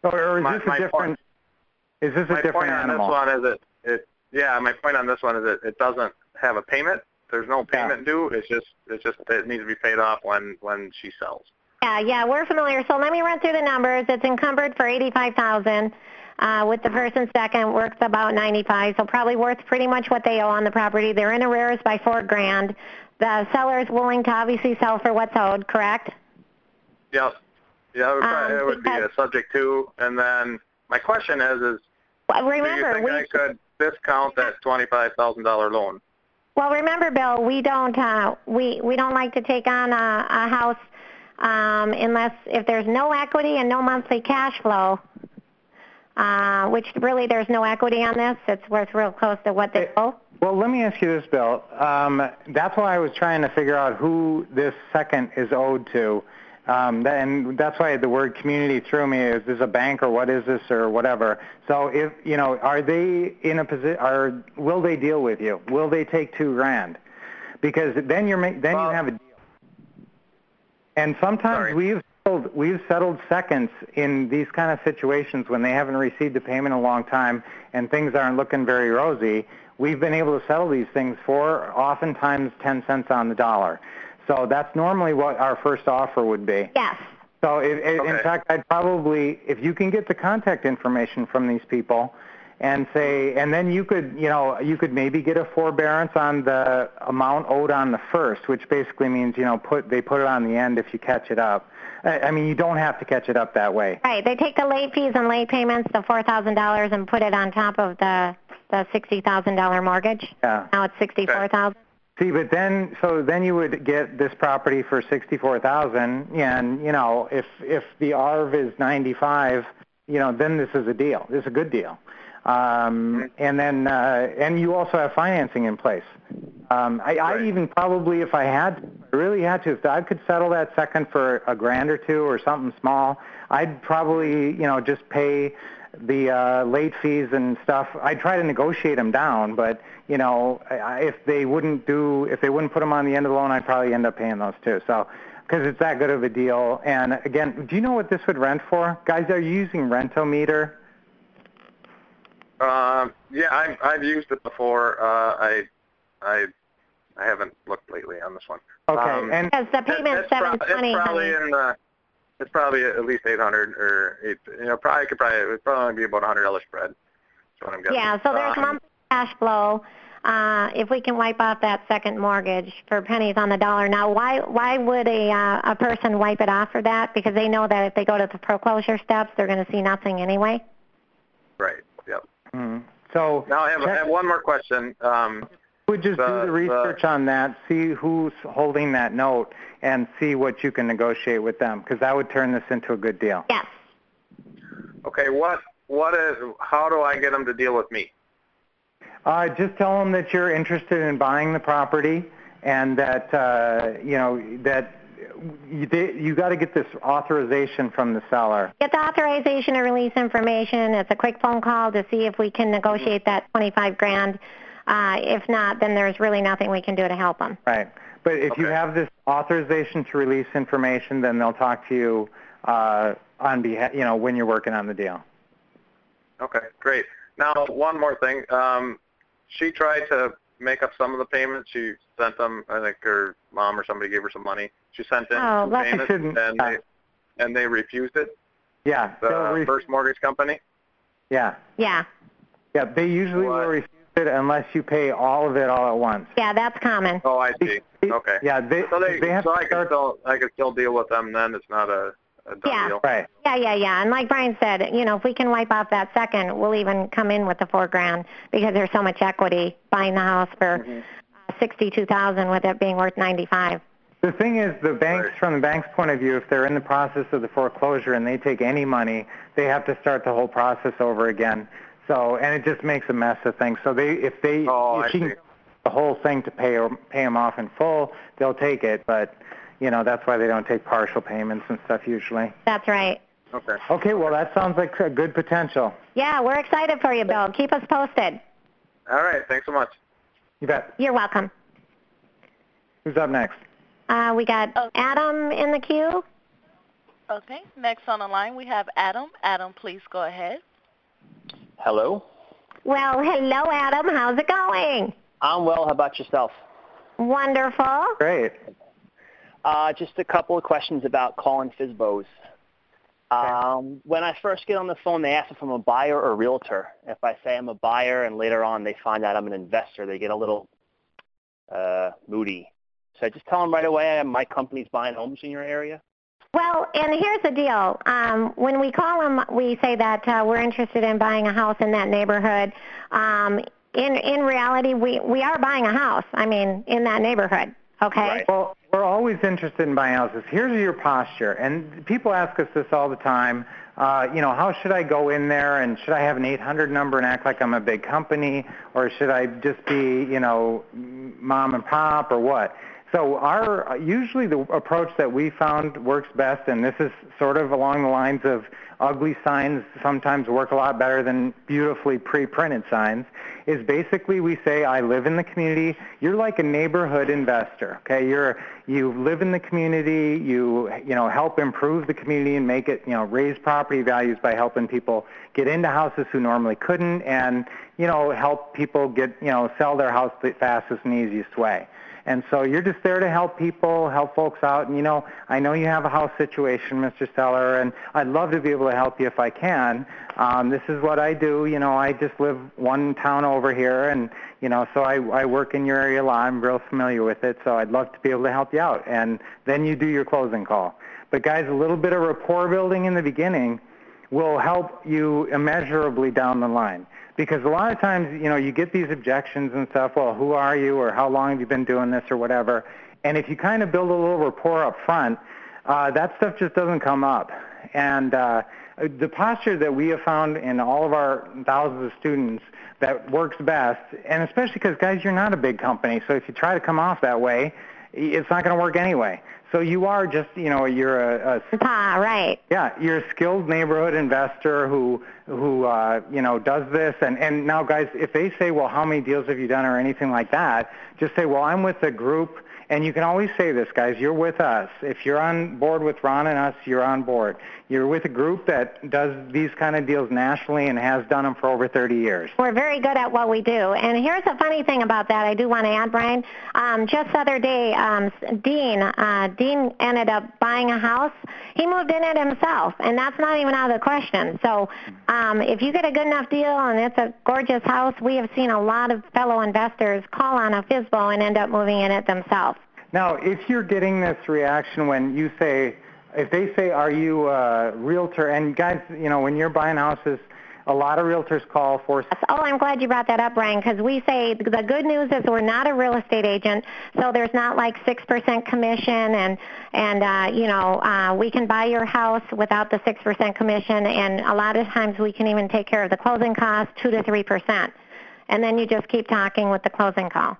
Speaker 2: or, or is
Speaker 7: my-
Speaker 2: this a
Speaker 7: my
Speaker 2: different? Is this a
Speaker 7: my
Speaker 2: different
Speaker 7: point on
Speaker 2: animal?
Speaker 7: this one is that it. Yeah, my point on this one is it. it doesn't have a payment. There's no
Speaker 2: Yeah.
Speaker 7: payment due. It's just it's just it needs to be paid off when when she sells.
Speaker 1: Yeah, yeah, we're familiar. So let me run through the numbers. It's encumbered for eighty-five thousand. Uh, with the first and second, works about ninety-five. So probably worth pretty much what they owe on the property. They're in arrears by four grand. The seller is willing to obviously sell for what's owed. Correct?
Speaker 7: Yep. Yeah, it would, probably,
Speaker 1: Um,
Speaker 7: it would be a subject to. And then my question is is
Speaker 1: Well,
Speaker 7: do you think
Speaker 1: we
Speaker 7: I could discount that twenty five thousand dollar loan?
Speaker 1: Well, remember, Bill, we don't uh, we we don't like to take on a, a house um, unless if there's no equity and no monthly cash flow. Uh, which really there's no equity on this. It's worth real close to what they owe.
Speaker 2: Well, let me ask you this, Bill. Um, that's why I was trying to figure out who this second is owed to. Um, and that's why the word community threw me. Is this a bank or what is this or whatever? So if you know, are they in a position? Are will they deal with you? Will they take two grand? Because then you're ma- then
Speaker 7: Well-
Speaker 2: you have a deal. And sometimes
Speaker 7: Sorry.
Speaker 2: we've settled, we've settled seconds in these kind of situations when they haven't received a payment in a long time and things aren't looking very rosy. We've been able to settle these things for oftentimes 10 cents on the dollar. So that's normally what our first offer would be.
Speaker 1: Yes.
Speaker 2: So it, it, in fact, I'd probably, if you can get the contact information from these people, and say, and then you could, you know, you could maybe get a forbearance on the amount owed on the first, which basically means, you know, put they put it on the end if you catch it up. I I mean, you don't have to catch it up that way.
Speaker 1: Right. They take the late fees and late payments, the four thousand dollars, and put it on top of the the sixty thousand dollar mortgage.
Speaker 2: Yeah.
Speaker 1: Now it's sixty four thousand.
Speaker 2: See, but then, so then you would get this property for sixty-four thousand, and you know, if if the ARV is ninety-five, you know, then this is a deal. This is a good deal. Um, and then, uh, and you also have financing in place. Um, I,
Speaker 7: Right.
Speaker 2: I'd even probably, if I had, I really had to, if I could settle that second for a grand or two or something small, I'd probably, you know, just pay the uh, late fees and stuff. I'd try to negotiate them down, but you know, I- I- if they wouldn't do, if they wouldn't put them on the end of the loan, I'd probably end up paying those too. So, because it's that good of a deal. And again, do you know what this would rent for, guys? Are you using Rentometer?
Speaker 7: Um, yeah, I've I've used it before. Uh, I I I haven't looked lately on this one.
Speaker 2: Okay,
Speaker 7: Um,
Speaker 2: and
Speaker 1: Because the
Speaker 7: It-
Speaker 1: payment's
Speaker 7: it's,
Speaker 1: 720
Speaker 7: it's probably
Speaker 1: honey.
Speaker 7: in the. It's probably at least 800 or eight. You know, probably could probably it would probably be about a hundred dollar spread. That's what I'm guessing.
Speaker 1: Yeah, so there's
Speaker 7: Um,
Speaker 1: monthly cash flow. Uh, if we can wipe off that second mortgage for pennies on the dollar. Now, why why would a uh, a person wipe it off for that? Because they know that if they go to the foreclosure steps, they're going to see nothing anyway.
Speaker 7: Right. Yep.
Speaker 2: mhm. so
Speaker 7: Now I have, I have one more question. Um,
Speaker 2: would just
Speaker 7: the-
Speaker 2: do the
Speaker 7: the-
Speaker 2: research on that, see who's holding that note, and see what you can negotiate with them, because that would turn this into a good deal.
Speaker 1: Yes.
Speaker 7: okay, what what is? How do I get them to deal with me?
Speaker 2: Uh, just tell them that you're interested in buying the property, and that uh, you know that you, you got to get this authorization from the seller.
Speaker 1: Get the authorization to release information. It's a quick phone call to see if we can negotiate that 25 grand. Uh, if not, then there's really nothing we can do to help them.
Speaker 2: Right. But if you have this authorization to release information, then they'll talk to you uh, on behalf, you know, when you're working on the deal.
Speaker 7: Okay, great. Now one more thing. Um, she tried to make up some of the payments. She sent them. I think her mom or somebody gave her some money. She sent in
Speaker 1: Oh,
Speaker 7: two
Speaker 1: lucky.
Speaker 7: payments,
Speaker 2: Shouldn't-
Speaker 7: and they and they refused it.
Speaker 2: Yeah.
Speaker 7: The
Speaker 2: re-
Speaker 7: first mortgage company.
Speaker 2: yeah.
Speaker 1: Yeah.
Speaker 2: Yeah. They usually
Speaker 7: What?
Speaker 2: will refuse it unless you pay all of it all at once.
Speaker 1: Yeah, that's common.
Speaker 7: Oh, I see. Okay.
Speaker 2: Yeah. They
Speaker 7: So they,
Speaker 2: they have
Speaker 7: so
Speaker 2: to
Speaker 7: I can
Speaker 2: start.
Speaker 7: still I can still deal with them then. It's not a, a done
Speaker 1: Yeah.
Speaker 7: deal.
Speaker 2: Right.
Speaker 1: Yeah, yeah, yeah. And like Brian said, you know, if we can wipe off that second, we'll even come in with the four grand because there's so much equity buying the house for
Speaker 7: Mm-hmm.
Speaker 1: uh, sixty-two thousand with it being worth ninety-five.
Speaker 2: The thing is, the banks,
Speaker 7: Right.
Speaker 2: from the bank's point of view, if they're in the process of the foreclosure and they take any money, they have to start the whole process over again. So, and it just makes a mess of things. So they, if they,
Speaker 7: Oh,
Speaker 2: if she can the whole thing to pay or pay them off in full, they'll take it. But, you know, that's why they don't take partial payments and stuff usually.
Speaker 1: That's right.
Speaker 7: Okay.
Speaker 2: Okay, well that sounds like a good potential.
Speaker 1: Yeah, we're excited for you, Bill. Keep us posted.
Speaker 7: All right. Thanks so much.
Speaker 2: You bet.
Speaker 1: You're welcome.
Speaker 2: Who's up next?
Speaker 1: Uh, we got
Speaker 3: Oh.
Speaker 1: Adam in the queue.
Speaker 3: Okay. Next on the line we have Adam. Adam, please go ahead.
Speaker 9: Hello.
Speaker 1: Well, hello, Adam. How's it going?
Speaker 9: I'm well. How about yourself?
Speaker 1: Wonderful.
Speaker 2: Great.
Speaker 9: Uh, just a couple of questions about calling FISBOs. Um, when I first get on the phone, they ask if I'm a buyer or a realtor. If I say I'm a buyer and later on they find out I'm an investor, they get a little uh, moody. So I just tell them right away my company's buying homes in your area.
Speaker 1: Well, and here's the deal. Um, when we call them, we say that uh, we're interested in buying a house in that neighborhood. Um, in in reality, we we are buying a house. I mean, in that neighborhood. Okay.
Speaker 9: Right.
Speaker 2: Well, we're always interested in houses. Here's your posture, and people ask us this all the time. Uh, you know, how should I go in there, and should I have an 800 number and act like I'm a big company, or should I just be, you know, mom and pop, or what? So our uh, usually the approach that we found works best, and this is sort of along the lines of ugly signs sometimes work a lot better than beautifully pre-printed signs, is basically we say I live in the community. You're like a neighborhood investor. Okay, you're you live in the community. You you know help improve the community and make it you know raise property values by helping people get into houses who normally couldn't, and you know help people get you know sell their house the fastest and easiest way. And so you're just there to help people, help folks out. And you know, I know you have a house situation, Mr. Seller, and I'd love to be able to help you if I can. Um, this is what I do. You know, I just live one town over here, and you know, so I, I work in your area a lot. I'm real familiar with it, so I'd love to be able to help you out. And then you do your closing call. But guys, a little bit of rapport building in the beginning will help you immeasurably down the line because a lot of times you know you get these objections and stuff well who are you or how long have you been doing this or whatever. And if you kind of build a little rapport up front uh, that stuff just doesn't come up. And uh, the posture that we have found in all of our thousands of students that works best and especially because guys you're not a big company so if you try to come off that way it's not going to work anyway so you are just, you know, you're a, a
Speaker 1: Ah, right.
Speaker 2: yeah, you're a skilled neighborhood investor who who uh, you know does this. And and now, guys, if they say, well, how many deals have you done or anything like that, just say, well, I'm with a group And you can always say this, guys, you're with us. If you're on board with Ron and us, you're on board. You're with a group that does these kind of deals nationally and has done them for over 30 years.
Speaker 1: We're very good at what we do. And here's a funny thing about that I do want to add, Brian. Um, just the other day, um, Dean, uh, Dean ended up buying a house. He moved in it himself, and that's not even out of the question. So um, if you get a good enough deal and it's a gorgeous house, we have seen a lot of fellow investors call on a FISBO and end up moving in it themselves.
Speaker 2: Now, if you're getting this reaction when you say, if they say, are you a realtor? And guys, you know, when you're buying houses, a lot of realtors call for.
Speaker 1: Oh, I'm glad you brought that up, Brian, because we say the good news is we're not a real estate agent, so there's not like six percent commission, and and uh, you know uh, we can buy your house without the six percent commission, and a lot of times we can even take care of the closing costs, two to three percent, and then you just keep talking with the closing call.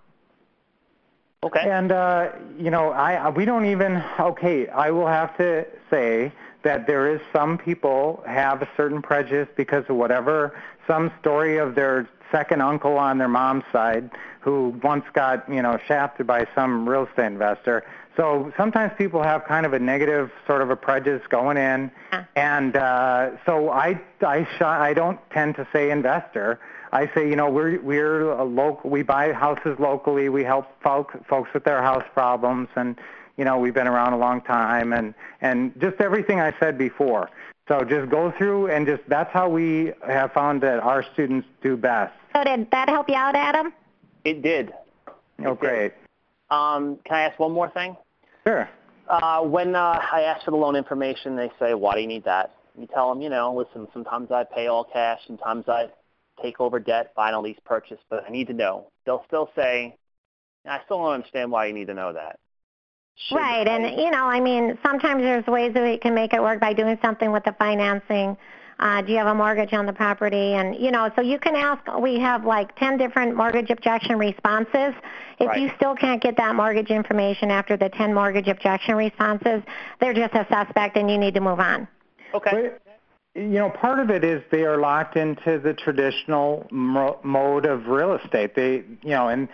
Speaker 9: Okay.
Speaker 2: And uh, you know, I we don't even. Okay, I will have to say that there is some people have a certain prejudice because of whatever some story of their second uncle on their mom's side who once got you know shafted by some real estate investor. So sometimes people have kind of a negative sort of a prejudice going in, and uh, so I I sh- I don't tend to say investor. I say, you know, we're we're a local. We buy houses locally. We help folk, folks with their house problems, and you know, we've been around a long time, and and just everything I said before. So just go through, and just that's how we have found that our students do best.
Speaker 1: So did that help you out, Adam?
Speaker 9: It did.
Speaker 2: Oh, great.
Speaker 9: Um, can I ask one more thing?
Speaker 2: Sure.
Speaker 9: Uh, when uh, I ask for the loan information, they say, "Why do you need that?" You tell them, you know, listen. Sometimes I pay all cash. Sometimes I take over debt, buy a lease purchase, but I need to know. They'll still say, I still don't understand why you need to know that. Should
Speaker 1: Right,
Speaker 9: I-
Speaker 1: and you know, I mean, sometimes there's ways that we can make it work by doing something with the financing. Uh, do you have a mortgage on the property? And you know, so you can ask. We have like 10 different mortgage objection responses. If
Speaker 9: Right.
Speaker 1: you still can't get that mortgage information after the 10 mortgage objection responses, they're just a suspect, and you need to move on.
Speaker 9: Okay.
Speaker 2: You know, part of it is they are locked into the traditional mo- mode of real estate. They, you know, and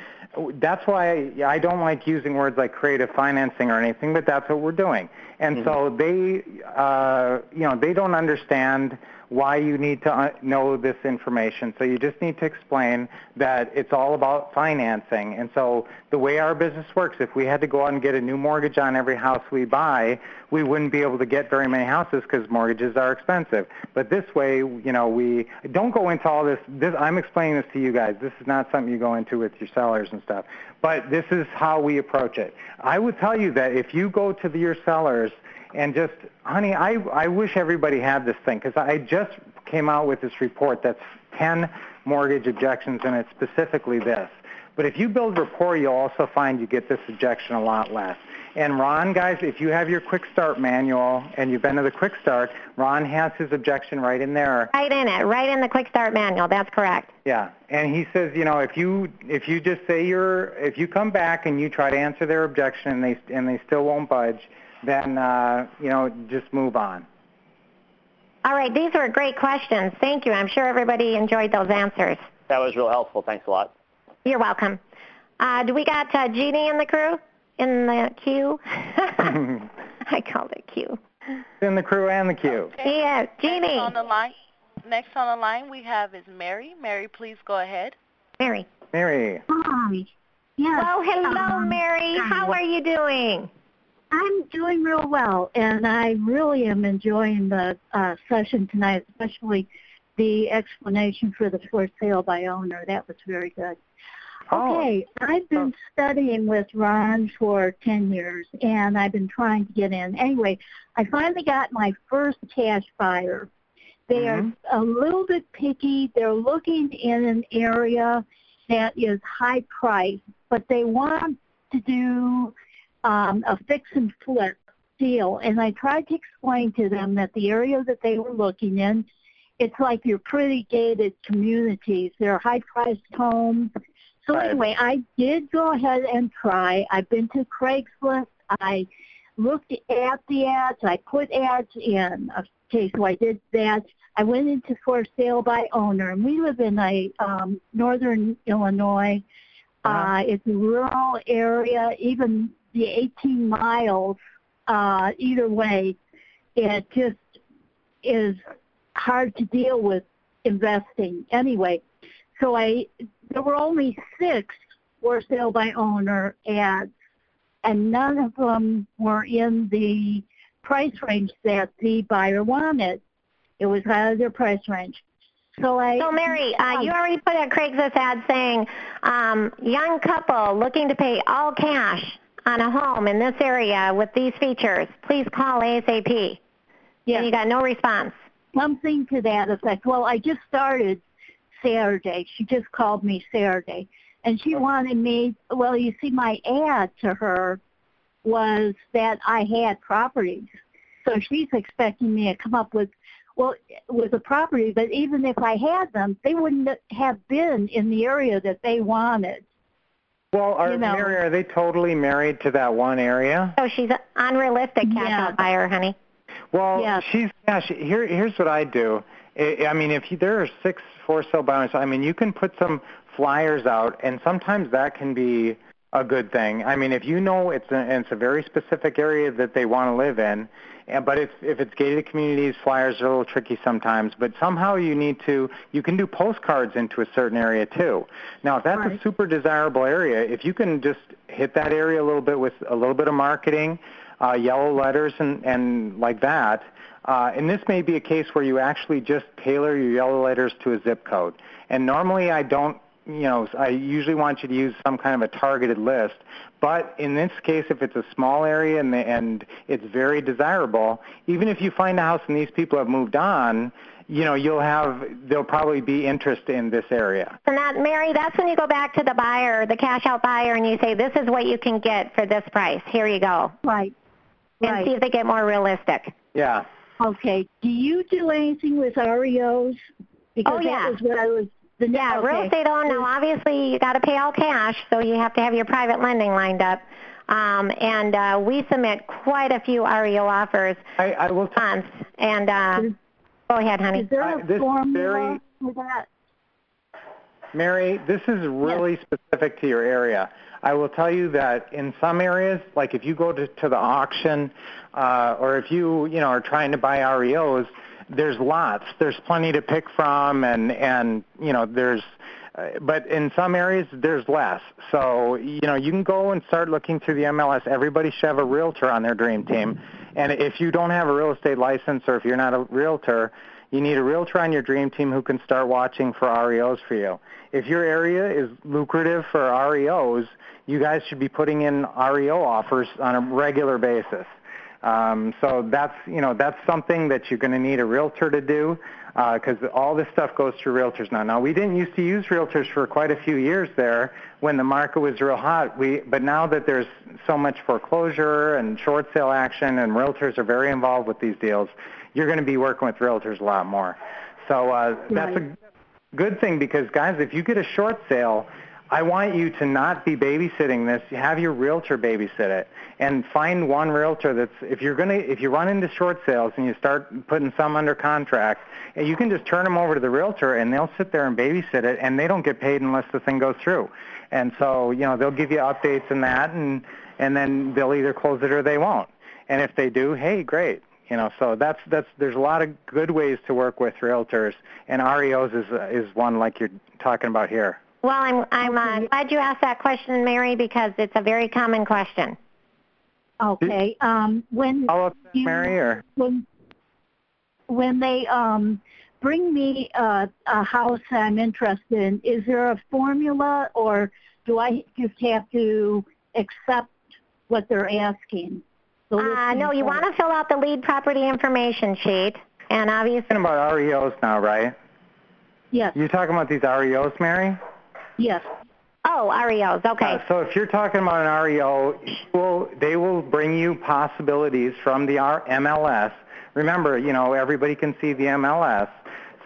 Speaker 2: that's why I don't like using words like creative financing or anything, but that's what we're doing. And so they, uh, you know, they don't understand why you need to uh, know this information. So you just need to explain that it's all about financing. And so the way our business works, if we had to go out and get a new mortgage on every house we buy, we wouldn't be able to get very many houses because mortgages are expensive. But this way, you know, we don't go into all this, this. I'm explaining this to you guys. This is not something you go into with your sellers and stuff. But this is how we approach it. I would tell you that if you go to the, your sellers and just, honey, I, I wish everybody had this thing because I just came out with this report that's 10 mortgage objections and it's specifically this. But if you build rapport, you'll also find you get this objection a lot less. And Ron, guys, if you have your Quick Start manual and you've been to the Quick Start, Ron has his objection right in there.
Speaker 1: Right in it, right in the Quick Start manual. That's correct.
Speaker 2: Yeah, and he says, you know, if you if you just say you're if you come back and you try to answer their objection and they and they still won't budge, then uh, you know just move on.
Speaker 1: All right, these were great questions. Thank you. I'm sure everybody enjoyed those answers.
Speaker 9: That was real helpful. Thanks a lot.
Speaker 1: You're welcome. Uh, do we got uh, Jeannie in the crew? In the queue? I called it queue.
Speaker 2: in the crew and the queue.
Speaker 1: Yeah, Jeannie.
Speaker 3: Next on the line, next on the line we have is Mary. Mary, please go ahead.
Speaker 1: Mary.
Speaker 2: Mary.
Speaker 10: Hi. Yes.
Speaker 1: Well, hello,
Speaker 10: um,
Speaker 1: Mary.
Speaker 10: hi.
Speaker 1: How are you doing?
Speaker 10: I'm doing real well, and I really am enjoying the uh, session tonight, especially the explanation for the for sale by owner. That was very good.
Speaker 2: Oh.
Speaker 10: Okay, I've been studying with Ron for 10 years, and I've been trying to get in. Anyway, I finally got my first cash buyer. They
Speaker 2: Mhm.
Speaker 10: are a little bit picky. They're looking in an area that is high price, but they want to do um, a fix and flip deal. And I tried to explain to them that the area that they were looking in, it's like your pretty gated communities. They're high-priced homes. So anyway, I did go ahead and try. I've been to Craigslist. I looked at the ads. I put ads in. Okay, so I did that. I went into for sale by owner, and we live in a um, northern Illinois.
Speaker 2: Uh-huh.
Speaker 10: Uh, it's a rural area. Even the 18 miles uh, either way, it just is hard to deal with investing anyway. So I there were only six for sale by owner ads, and none of them were in the price range that the buyer wanted. It was out of their price range. So I.
Speaker 1: So Mary, uh, you already put a Craigslist ad saying, um, young couple looking to pay all cash on a home in this area with these features. Please call ASAP.
Speaker 10: Yeah.
Speaker 1: And you got no response.
Speaker 10: Something to that effect. Well, I just started Saturday. She just called me Saturday. And she wanted me, well, you see, my ad to her was that I had properties. So she's expecting me to come up with, well, with a property, but even if I had them, they wouldn't have been in the area that they wanted.
Speaker 2: Well, are,
Speaker 10: You know.
Speaker 2: Mary, are they totally married to that one area?
Speaker 1: So she's an unrealistic cash
Speaker 10: Yeah.
Speaker 1: out buyer, honey.
Speaker 2: Well,
Speaker 10: Yes.
Speaker 2: she's yeah. She, here, here's what I do. I, I mean, if you, there are six for sale buyers, I mean, you can put some flyers out, and sometimes that can be a good thing. I mean, if you know it's a, it's a very specific area that they want to live in, and, but if if it's gated communities, flyers are a little tricky sometimes. But somehow you need to you can do postcards into a certain area too. Now, if that's
Speaker 10: Right.
Speaker 2: a super desirable area, if you can just hit that area a little bit with a little bit of marketing, uh, yellow letters and and like that. Uh, and this may be a case where you actually just tailor your yellow letters to a zip code. And normally I don't, you know, I usually want you to use some kind of a targeted list. But in this case, if it's a small area and, the, and it's very desirable, even if you find a house and these people have moved on, you know, you'll have, there'll probably be interest in this area.
Speaker 1: And that, Mary, that's when you go back to the buyer, the cash out buyer, and you say, this is what you can get for this price. Here you go.
Speaker 10: Right.
Speaker 1: And
Speaker 10: Right.
Speaker 1: see if they get more realistic.
Speaker 2: Yeah.
Speaker 10: Okay. Do you do anything with REOs? Because
Speaker 1: Oh, yeah.
Speaker 10: that was what I was. The,
Speaker 1: Yeah,
Speaker 10: okay.
Speaker 1: real estate owned. Now, obviously, you got to pay all cash, so you have to have your private lending lined up. Um, and uh, we submit quite a few REO offers
Speaker 2: I, I will
Speaker 1: a month. And uh,
Speaker 10: Is-
Speaker 1: go ahead, honey.
Speaker 10: Is there
Speaker 2: I-
Speaker 10: a
Speaker 2: this
Speaker 10: formula
Speaker 2: very-
Speaker 10: for that?
Speaker 2: Mary, this is really specific to your area. I will tell you that in some areas, like if you go to, to the auction, uh, or if you you know are trying to buy REOs, there's lots. There's plenty to pick from, and and you know there's. Uh, but in some areas, there's less. So you know you can go and start looking through the MLS. Everybody should have a realtor on their dream team, and if you don't have a real estate license or if you're not a realtor, you need a realtor on your dream team who can start watching for REOs for you. If your area is lucrative for REOs, you guys should be putting in REO offers on a regular basis. Um, so that's you know that's something that you're going to need a realtor to do because all this stuff goes through realtors now. Now we didn't used to use realtors for quite a few years there when the market was real hot. We but now that there's so much foreclosure and short sale action and realtors are very involved with these deals, you're going to be working with realtors a lot more. So uh, that's a good thing because guys, if you get a short sale, I want you to not be babysitting this. Have your realtor babysit it, and find one realtor that's. If you're gonna, if you run into short sales and you start putting some under contract, you can just turn them over to the realtor, and they'll sit there and babysit it, and they don't get paid unless the thing goes through. And so, you know, they'll give you updates in that, and and then they'll either close it or they won't. And if they do, hey, great. You know, so that's that's there's a lot of good ways to work with realtors, and REOs is is one like you're talking about here.
Speaker 1: Well, I'm I'm uh, glad you asked that question, Mary, because it's a very common question.
Speaker 10: Okay. Um, when
Speaker 2: Follow up,
Speaker 10: you,
Speaker 2: Mary, or
Speaker 10: when when they um, bring me a, a house that I'm interested in, is there a formula, or do I just have to accept what they're asking? The
Speaker 1: Uh, no, you want to fill out the lead property information sheet, and obviously,
Speaker 2: talking about REOs now, right?
Speaker 10: Yes.
Speaker 2: You're talking about these REOs, Mary?
Speaker 10: Yes.
Speaker 1: Oh, REOs. Okay.
Speaker 2: Uh, so if you're talking about an REO, will, they will bring you possibilities from the R- MLS. Remember, you know, everybody can see the MLS.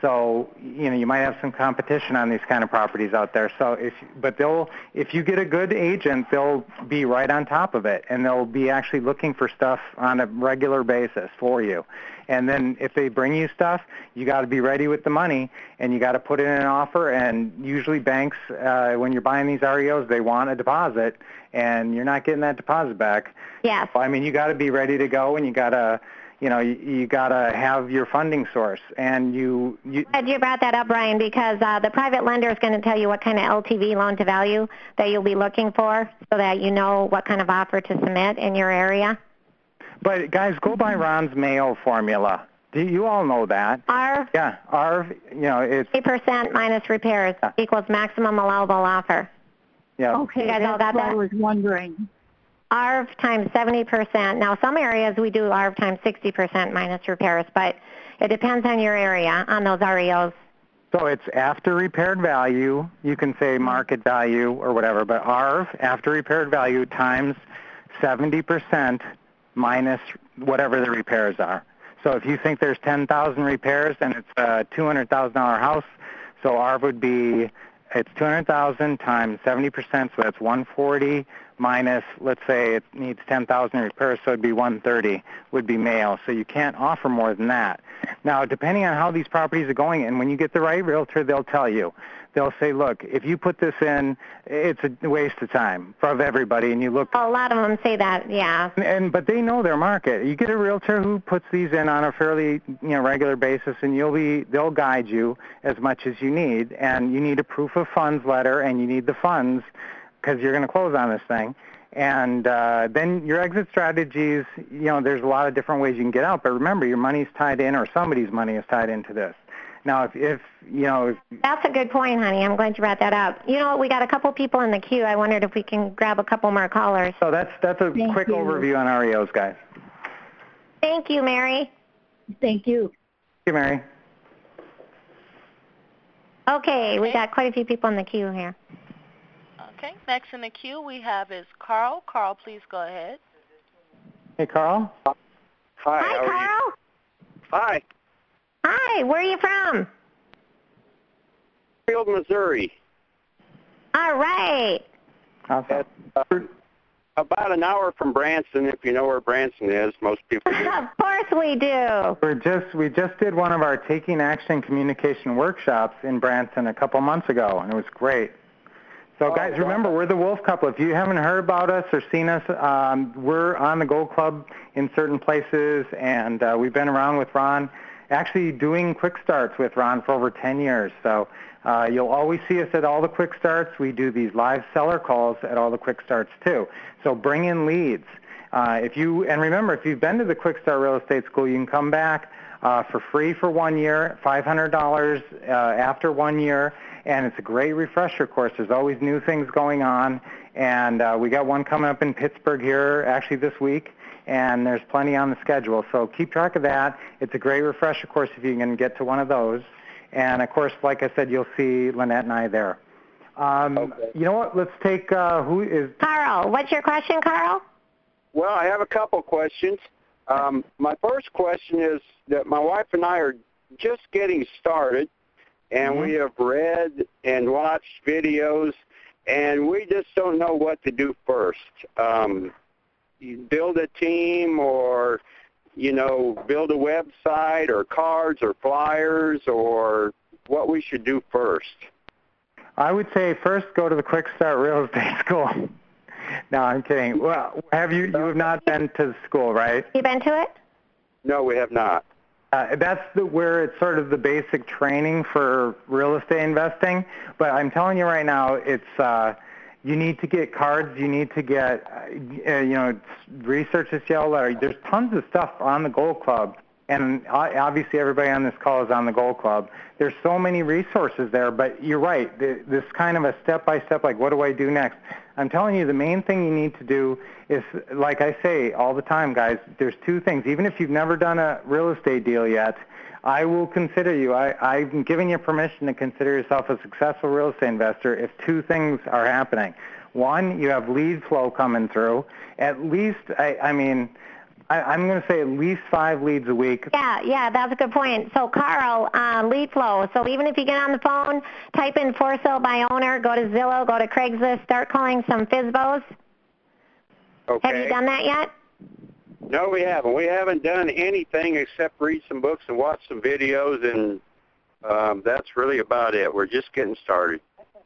Speaker 2: So you know you might have some competition on these kind of properties out there. So if but they'll if you get a good agent, they'll be right on top of it, and they'll be actually looking for stuff on a regular basis for you. And then if they bring you stuff, you got to be ready with the money, and you got to put in an offer. And usually banks, uh, when you're buying these REOs, they want a deposit, and you're not getting that deposit back.
Speaker 1: Yes.
Speaker 2: I mean, you got to be ready to go, and you got to you know, you, you got to have your funding source, and you. you
Speaker 1: Glad you brought that up, Brian, because uh, the private lender is going to tell you what kind of LTV loan to value that you'll be looking for, so that you know what kind of offer to submit in your area.
Speaker 2: But guys, go by Ron's MAO formula. Do you all know that?
Speaker 1: ARV,
Speaker 2: Yeah, ARV. You know, it's
Speaker 1: 8% minus repairs equals maximum allowable offer.
Speaker 2: yeah.
Speaker 10: Okay,
Speaker 1: You guys all
Speaker 10: that's
Speaker 1: got
Speaker 10: what I was wondering.
Speaker 1: ARV times 70%. Now, some areas we do ARV times 60% minus repairs, but it depends on your area on those REOs.
Speaker 2: So it's after repaired value. You can say mm-hmm. market value or whatever, but ARV after repaired value times 70% minus whatever the repairs are. So if you think there's 10,000 repairs and it's a $200,000 house, so ARV would be it's 200,000 times 70%, so that's 140 minus, let's say it needs 10,000 repairs, so it'd be 130 would be male. So you can't offer more than that. Now, depending on how these properties are going, and when you get the right realtor, they'll tell you. They'll say, look, if you put this in, it's a waste of time of everybody, and you look
Speaker 1: A lot of them say that, yeah.
Speaker 2: and, and but they know their market. You get a realtor who puts these in on a fairly you know regular basis, and you'll be they'll guide you as much as you need. And you need a proof of funds letter, and you need the funds because you're going to close on this thing. And uh, then your exit strategies, you know, there's a lot of different ways you can get out. But remember, your money's tied in, or somebody's money is tied into this. Now, if, if you know, if,
Speaker 1: That's a good point, honey. I'm glad you brought that up. You know, we got a couple people in the queue. I wondered if we can grab a couple more callers.
Speaker 2: so that's that's a
Speaker 10: Thank
Speaker 2: quick
Speaker 10: you.
Speaker 2: overview on REOs, guys.
Speaker 1: Thank you, Mary.
Speaker 10: Thank you.
Speaker 2: Thank you, Mary.
Speaker 1: Okay, we got quite a few people in the queue here.
Speaker 3: Okay. Next in the queue we have is Carl. Carl, please go ahead.
Speaker 2: Hey, Carl.
Speaker 6: Hi,
Speaker 1: Hi,
Speaker 6: how are you?
Speaker 1: Carl.
Speaker 6: Hi,
Speaker 1: Hi, where are you from?
Speaker 6: Field, Missouri.
Speaker 1: All right.
Speaker 2: Awesome.
Speaker 6: Uh, about an hour from Branson, if you know where Branson is. Most people do.
Speaker 1: of course we do.
Speaker 2: We're just we just did one of our taking action communication workshops in Branson a couple months ago, and it was great. So
Speaker 6: Oh,
Speaker 2: guys,
Speaker 6: wow.
Speaker 2: remember we're the Wolf Couple. If you haven't heard about us or seen us, um, we're on the Gold Club in certain places, and uh, we've been around with Ron, actually doing quick starts with Ron for over 10 years. So uh, you'll always see us at all the quick starts. We do these live seller calls at all the quick starts too. So bring in leads. Uh, if you and remember, if you've been to the Quick Start Real Estate School, you can come back uh, for free for one year, $500 uh, after one year, and it's a great refresher course. There's always new things going on, and uh, we got one coming up in Pittsburgh here actually this week, and there's plenty on the schedule. So keep track of that. It's a great refresher course if you can get to one of those. And of course, like I said, you'll see Lynette and I there. Um,
Speaker 6: Okay.
Speaker 2: You know what? Let's take uh, who is
Speaker 1: Carl, what's your question, Carl?
Speaker 6: Well, I have a couple questions. Um, my first question is that my wife and I are just getting started, and we have read and watched videos, and we just don't know what to do first. Um, you build a team, or you know, build a website, or cards, or flyers, or what we should do first.
Speaker 2: I would say first go to the Quick Start Real Estate School. no, I'm kidding. Well, have you you have not been to the school, right?
Speaker 1: You been to it?
Speaker 6: No, we have not.
Speaker 2: Uh, that's the, where it's sort of the basic training for real estate investing. But I'm telling you right now, it's uh, you need to get cards. You need to get uh, you know research this yellow letter. There's tons of stuff on the Gold Club, and obviously everybody on this call is on the Gold Club. There's so many resources there. But you're right. This kind of a step by step, like what do I do next? I'm telling you, the main thing you need to do is, like I say all the time, guys, there's two things. Even if you've never done a real estate deal yet, I will consider you, I, I'm giving you permission to consider yourself a successful real estate investor if two things are happening. One, you have lead flow coming through. At least, I, I mean, I, I'm going to say at least five leads a week.
Speaker 1: Yeah, yeah, that's a good point. So, Carl, uh, lead flow. So even if you get on the phone, type in for sale by owner, go to Zillow, go to Craigslist, start calling some FSBOs.
Speaker 11: Okay.
Speaker 1: Have you done that yet?
Speaker 11: No, we haven't. We haven't done anything except read some books and watch some videos, and um, that's really about it. We're just getting started.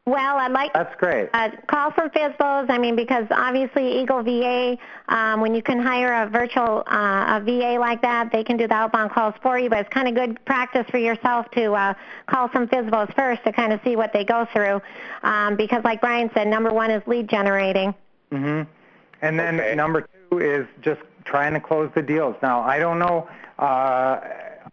Speaker 1: Well, I'd like
Speaker 2: That's great.
Speaker 1: uh, call some FSBOs. I mean, because obviously Eagle VA, um, when you can hire a virtual uh, a VA like that, they can do the outbound calls for you. But it's kind of good practice for yourself to uh, call some FSBOs first to kind of see what they go through. Um, because, like Brian said, number one is lead generating.
Speaker 2: hmm And then
Speaker 11: Okay.
Speaker 2: number two is just trying to close the deals. Now, I don't know uh,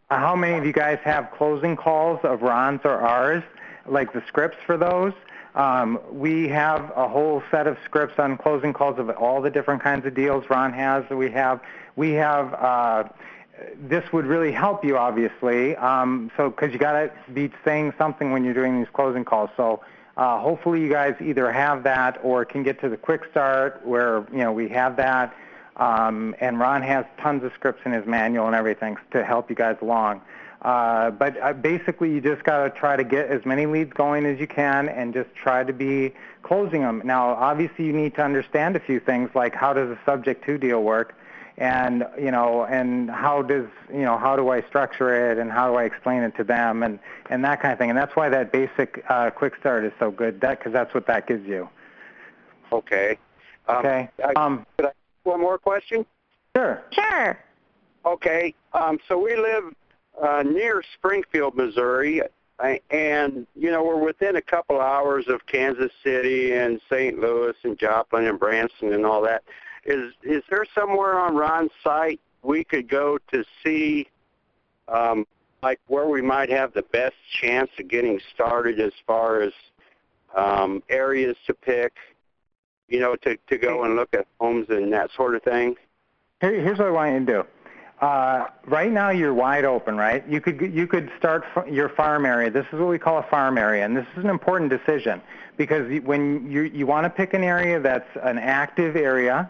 Speaker 2: how many of you guys have closing calls of Ron's or ours, like the scripts for those. Um, we have a whole set of scripts on closing calls of all the different kinds of deals Ron has. That we have, we have. Uh, this would really help you, obviously. Um, so, because you got to be saying something when you're doing these closing calls. So, uh, hopefully, you guys either have that or can get to the quick start where you know we have that. Um, and Ron has tons of scripts in his manual and everything to help you guys along. Uh, but uh, basically, you just got to try to get as many leads going as you can and just try to be closing them. Now, obviously, you need to understand a few things like how does a subject to deal work, and you know, and how does you know how do I structure it, and how do I explain it to them, and and that kind of thing. And that's why that basic uh, quick start is so good, that because that's what that gives you.
Speaker 11: Okay. Um,
Speaker 2: Okay. Um,
Speaker 11: could I one more question?
Speaker 2: Sure.
Speaker 1: Sure.
Speaker 11: Okay. Um, so we live uh, near Springfield, Missouri, and you know we're within a couple hours of Kansas City and St. Louis and Joplin and Branson and all that. Is is there somewhere on Ron's site we could go to see, um, like where we might have the best chance of getting started as far as um, areas to pick? You know, to to go and look at homes and that sort of thing.
Speaker 2: Here, here's what I want you to do. Uh, right now, you're wide open, right? You could you could start your farm area. This is what we call a farm area, and this is an important decision because when you you want to pick an area that's an active area,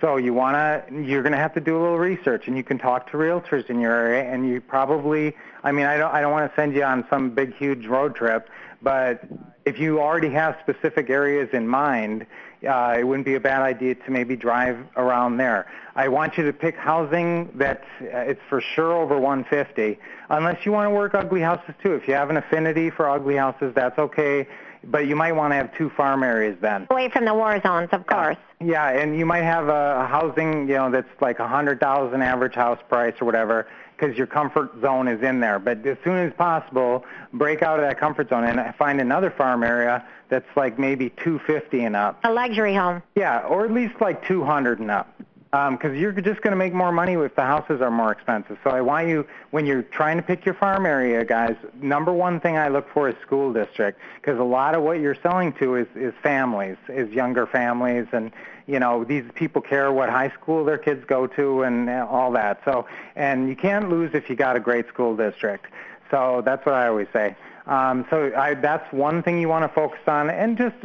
Speaker 2: so you want to you're going to have to do a little research, and you can talk to realtors in your area, and you probably I mean I don't I don't want to send you on some big huge road trip, but if you already have specific areas in mind, uh, it wouldn't be a bad idea to maybe drive around there. I want you to pick housing that's uh, it's for sure over 150, unless you want to work ugly houses too. If you have an affinity for ugly houses, that's okay. But you might want to have two farm areas then.
Speaker 1: Away from the war zones, of course.
Speaker 2: Yeah, and you might have a, a housing, you know, that's like a hundred thousand average house price or whatever, because your comfort zone is in there. But as soon as possible, break out of that comfort zone and find another farm area that's like maybe 250 and up.
Speaker 1: A luxury home.
Speaker 2: Yeah, or at least like 200 and up. Um, because you're just going to make more money if the houses are more expensive. So I want you, when you're trying to pick your farm area, guys, number one thing I look for is school district. Because a lot of what you're selling to is, is families, is younger families, and you know these people care what high school their kids go to and all that. So and you can't lose if you got a great school district. So that's what I always say. Um, so I, that's one thing you want to focus on, and just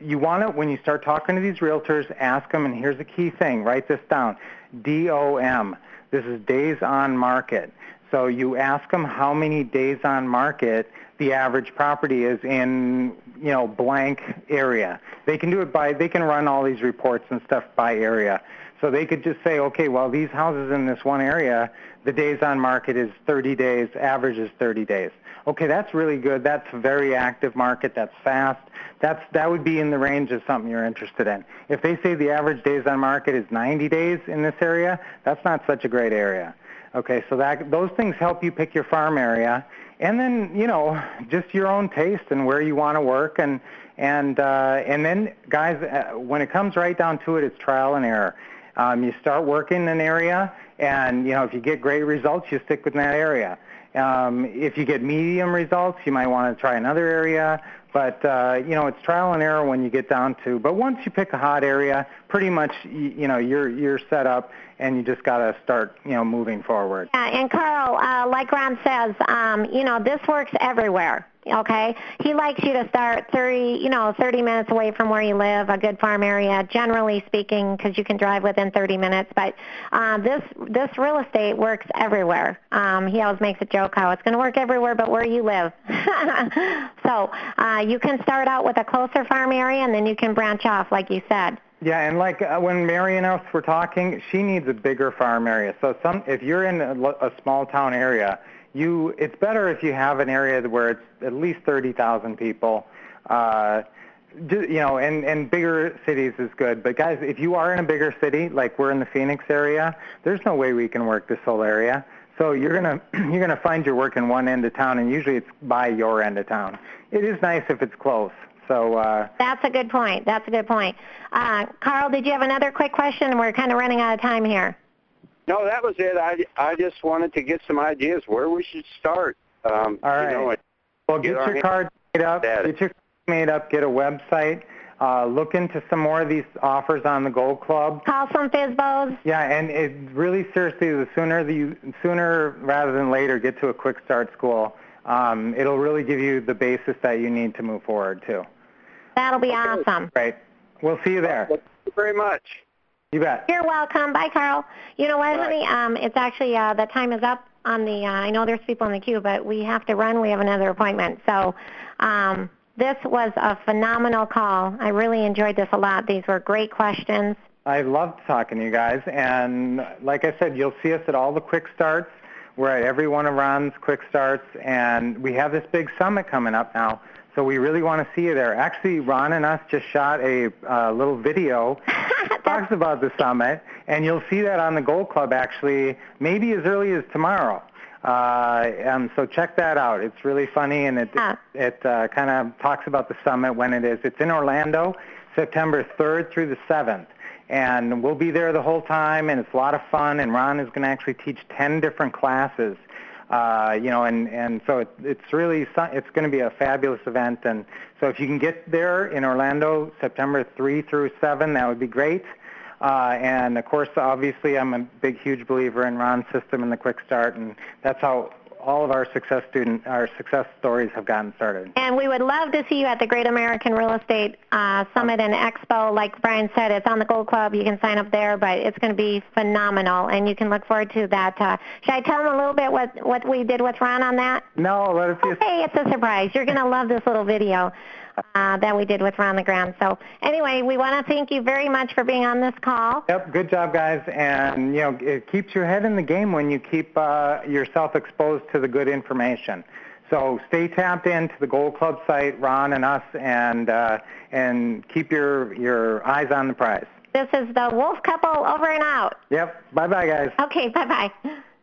Speaker 2: you want to when you start talking to these realtors, ask them. And here's a key thing: write this down. DOM. This is days on market. So you ask them how many days on market the average property is in, you know, blank area. They can do it by they can run all these reports and stuff by area. So they could just say, okay, well these houses in this one area, the days on market is 30 days, average is 30 days. Okay, that's really good. That's a very active market. That's fast. That's that would be in the range of something you're interested in. If they say the average days on market is 90 days in this area, that's not such a great area. Okay, so that those things help you pick your farm area, and then you know just your own taste and where you want to work, and and uh, and then guys, uh, when it comes right down to it, it's trial and error. Um, you start working in an area, and you know if you get great results, you stick with that area. Um, if you get medium results, you might want to try another area. But uh, you know, it's trial and error when you get down to. But once you pick a hot area, pretty much you, you know you're you're set up, and you just got to start you know moving forward.
Speaker 1: Yeah, and Carl, uh, like Ron says, um, you know, this works everywhere. Okay, he likes you to start 30, you know, 30 minutes away from where you live, a good farm area, generally speaking, because you can drive within 30 minutes. But uh, this this real estate works everywhere. Um, he always makes a joke how it's going to work everywhere, but where you live. so uh, you can start out with a closer farm area, and then you can branch off, like you said.
Speaker 2: Yeah, and like uh, when Mary and us were talking, she needs a bigger farm area. So some, if you're in a, a small town area, you it's better if you have an area where it's at least 30,000 people. Uh, you know, and and bigger cities is good. But guys, if you are in a bigger city, like we're in the Phoenix area, there's no way we can work this whole area. So you're gonna you're gonna find your work in one end of town, and usually it's by your end of town. It is nice if it's close. So uh,
Speaker 1: that's a good point. That's a good point. Uh, Carl, did you have another quick question? We're kind of running out of time here.
Speaker 11: No, that was it. I, I just wanted to get some ideas where we should start. Um,
Speaker 2: All right.
Speaker 11: You know,
Speaker 2: well, get, get your card made up. Get your card made up. Get a website. Uh, look into some more of these offers on the Gold Club.
Speaker 1: Call some FSBOs.
Speaker 2: Yeah, and it really seriously, the sooner the sooner rather than later, get to a quick start school. Um, it'll really give you the basis that you need to move forward too.
Speaker 1: That'll be okay. awesome.
Speaker 2: Great. We'll see you there.
Speaker 11: Thank you very much.
Speaker 2: You bet.
Speaker 1: You're welcome. Bye, Carl. You know what, Bye. honey? Um, it's actually uh, the time is up on the. Uh, I know there's people in the queue, but we have to run. We have another appointment. So um, this was a phenomenal call. I really enjoyed this a lot. These were great questions.
Speaker 2: I loved talking to you guys, and like I said, you'll see us at all the quick starts. We're at every one of Ron's quick starts, and we have this big summit coming up now. So we really want to see you there. Actually, Ron and us just shot a uh, little video that talks about the summit, and you'll see that on the Gold Club actually maybe as early as tomorrow. Uh, and so check that out. It's really funny, and it
Speaker 1: yeah.
Speaker 2: it, it uh, kind of talks about the summit when it is. It's in Orlando, September 3rd through the 7th, and we'll be there the whole time, and it's a lot of fun. And Ron is going to actually teach 10 different classes uh, you know, and and so it, it's really it's going to be a fabulous event. And so if you can get there in Orlando, September 3 through 7, that would be great. Uh, and of course, obviously, I'm a big, huge believer in Ron's system and the Quick Start, and that's how all of our success student, our success stories have gotten started.
Speaker 1: And we would love to see you at the Great American Real Estate uh, Summit and Expo. Like Brian said, it's on the Gold Club. You can sign up there, but it's going to be phenomenal, and you can look forward to that. Uh, should I tell them a little bit what what we did with Ron on that?
Speaker 2: No, let us.
Speaker 1: Okay, it's a surprise. You're going to love this little video uh, that we did with Ron LeGrand. So anyway, we want to thank you very much for being on this call.
Speaker 2: Yep, good job, guys. And you know, it keeps your head in the game when you keep uh, yourself exposed to the good information. So stay tapped into the Gold Club site, Ron and us, and uh, and keep your your eyes on the prize.
Speaker 1: This is the Wolf Couple over and out.
Speaker 2: Yep. Bye bye, guys.
Speaker 1: Okay. Bye bye.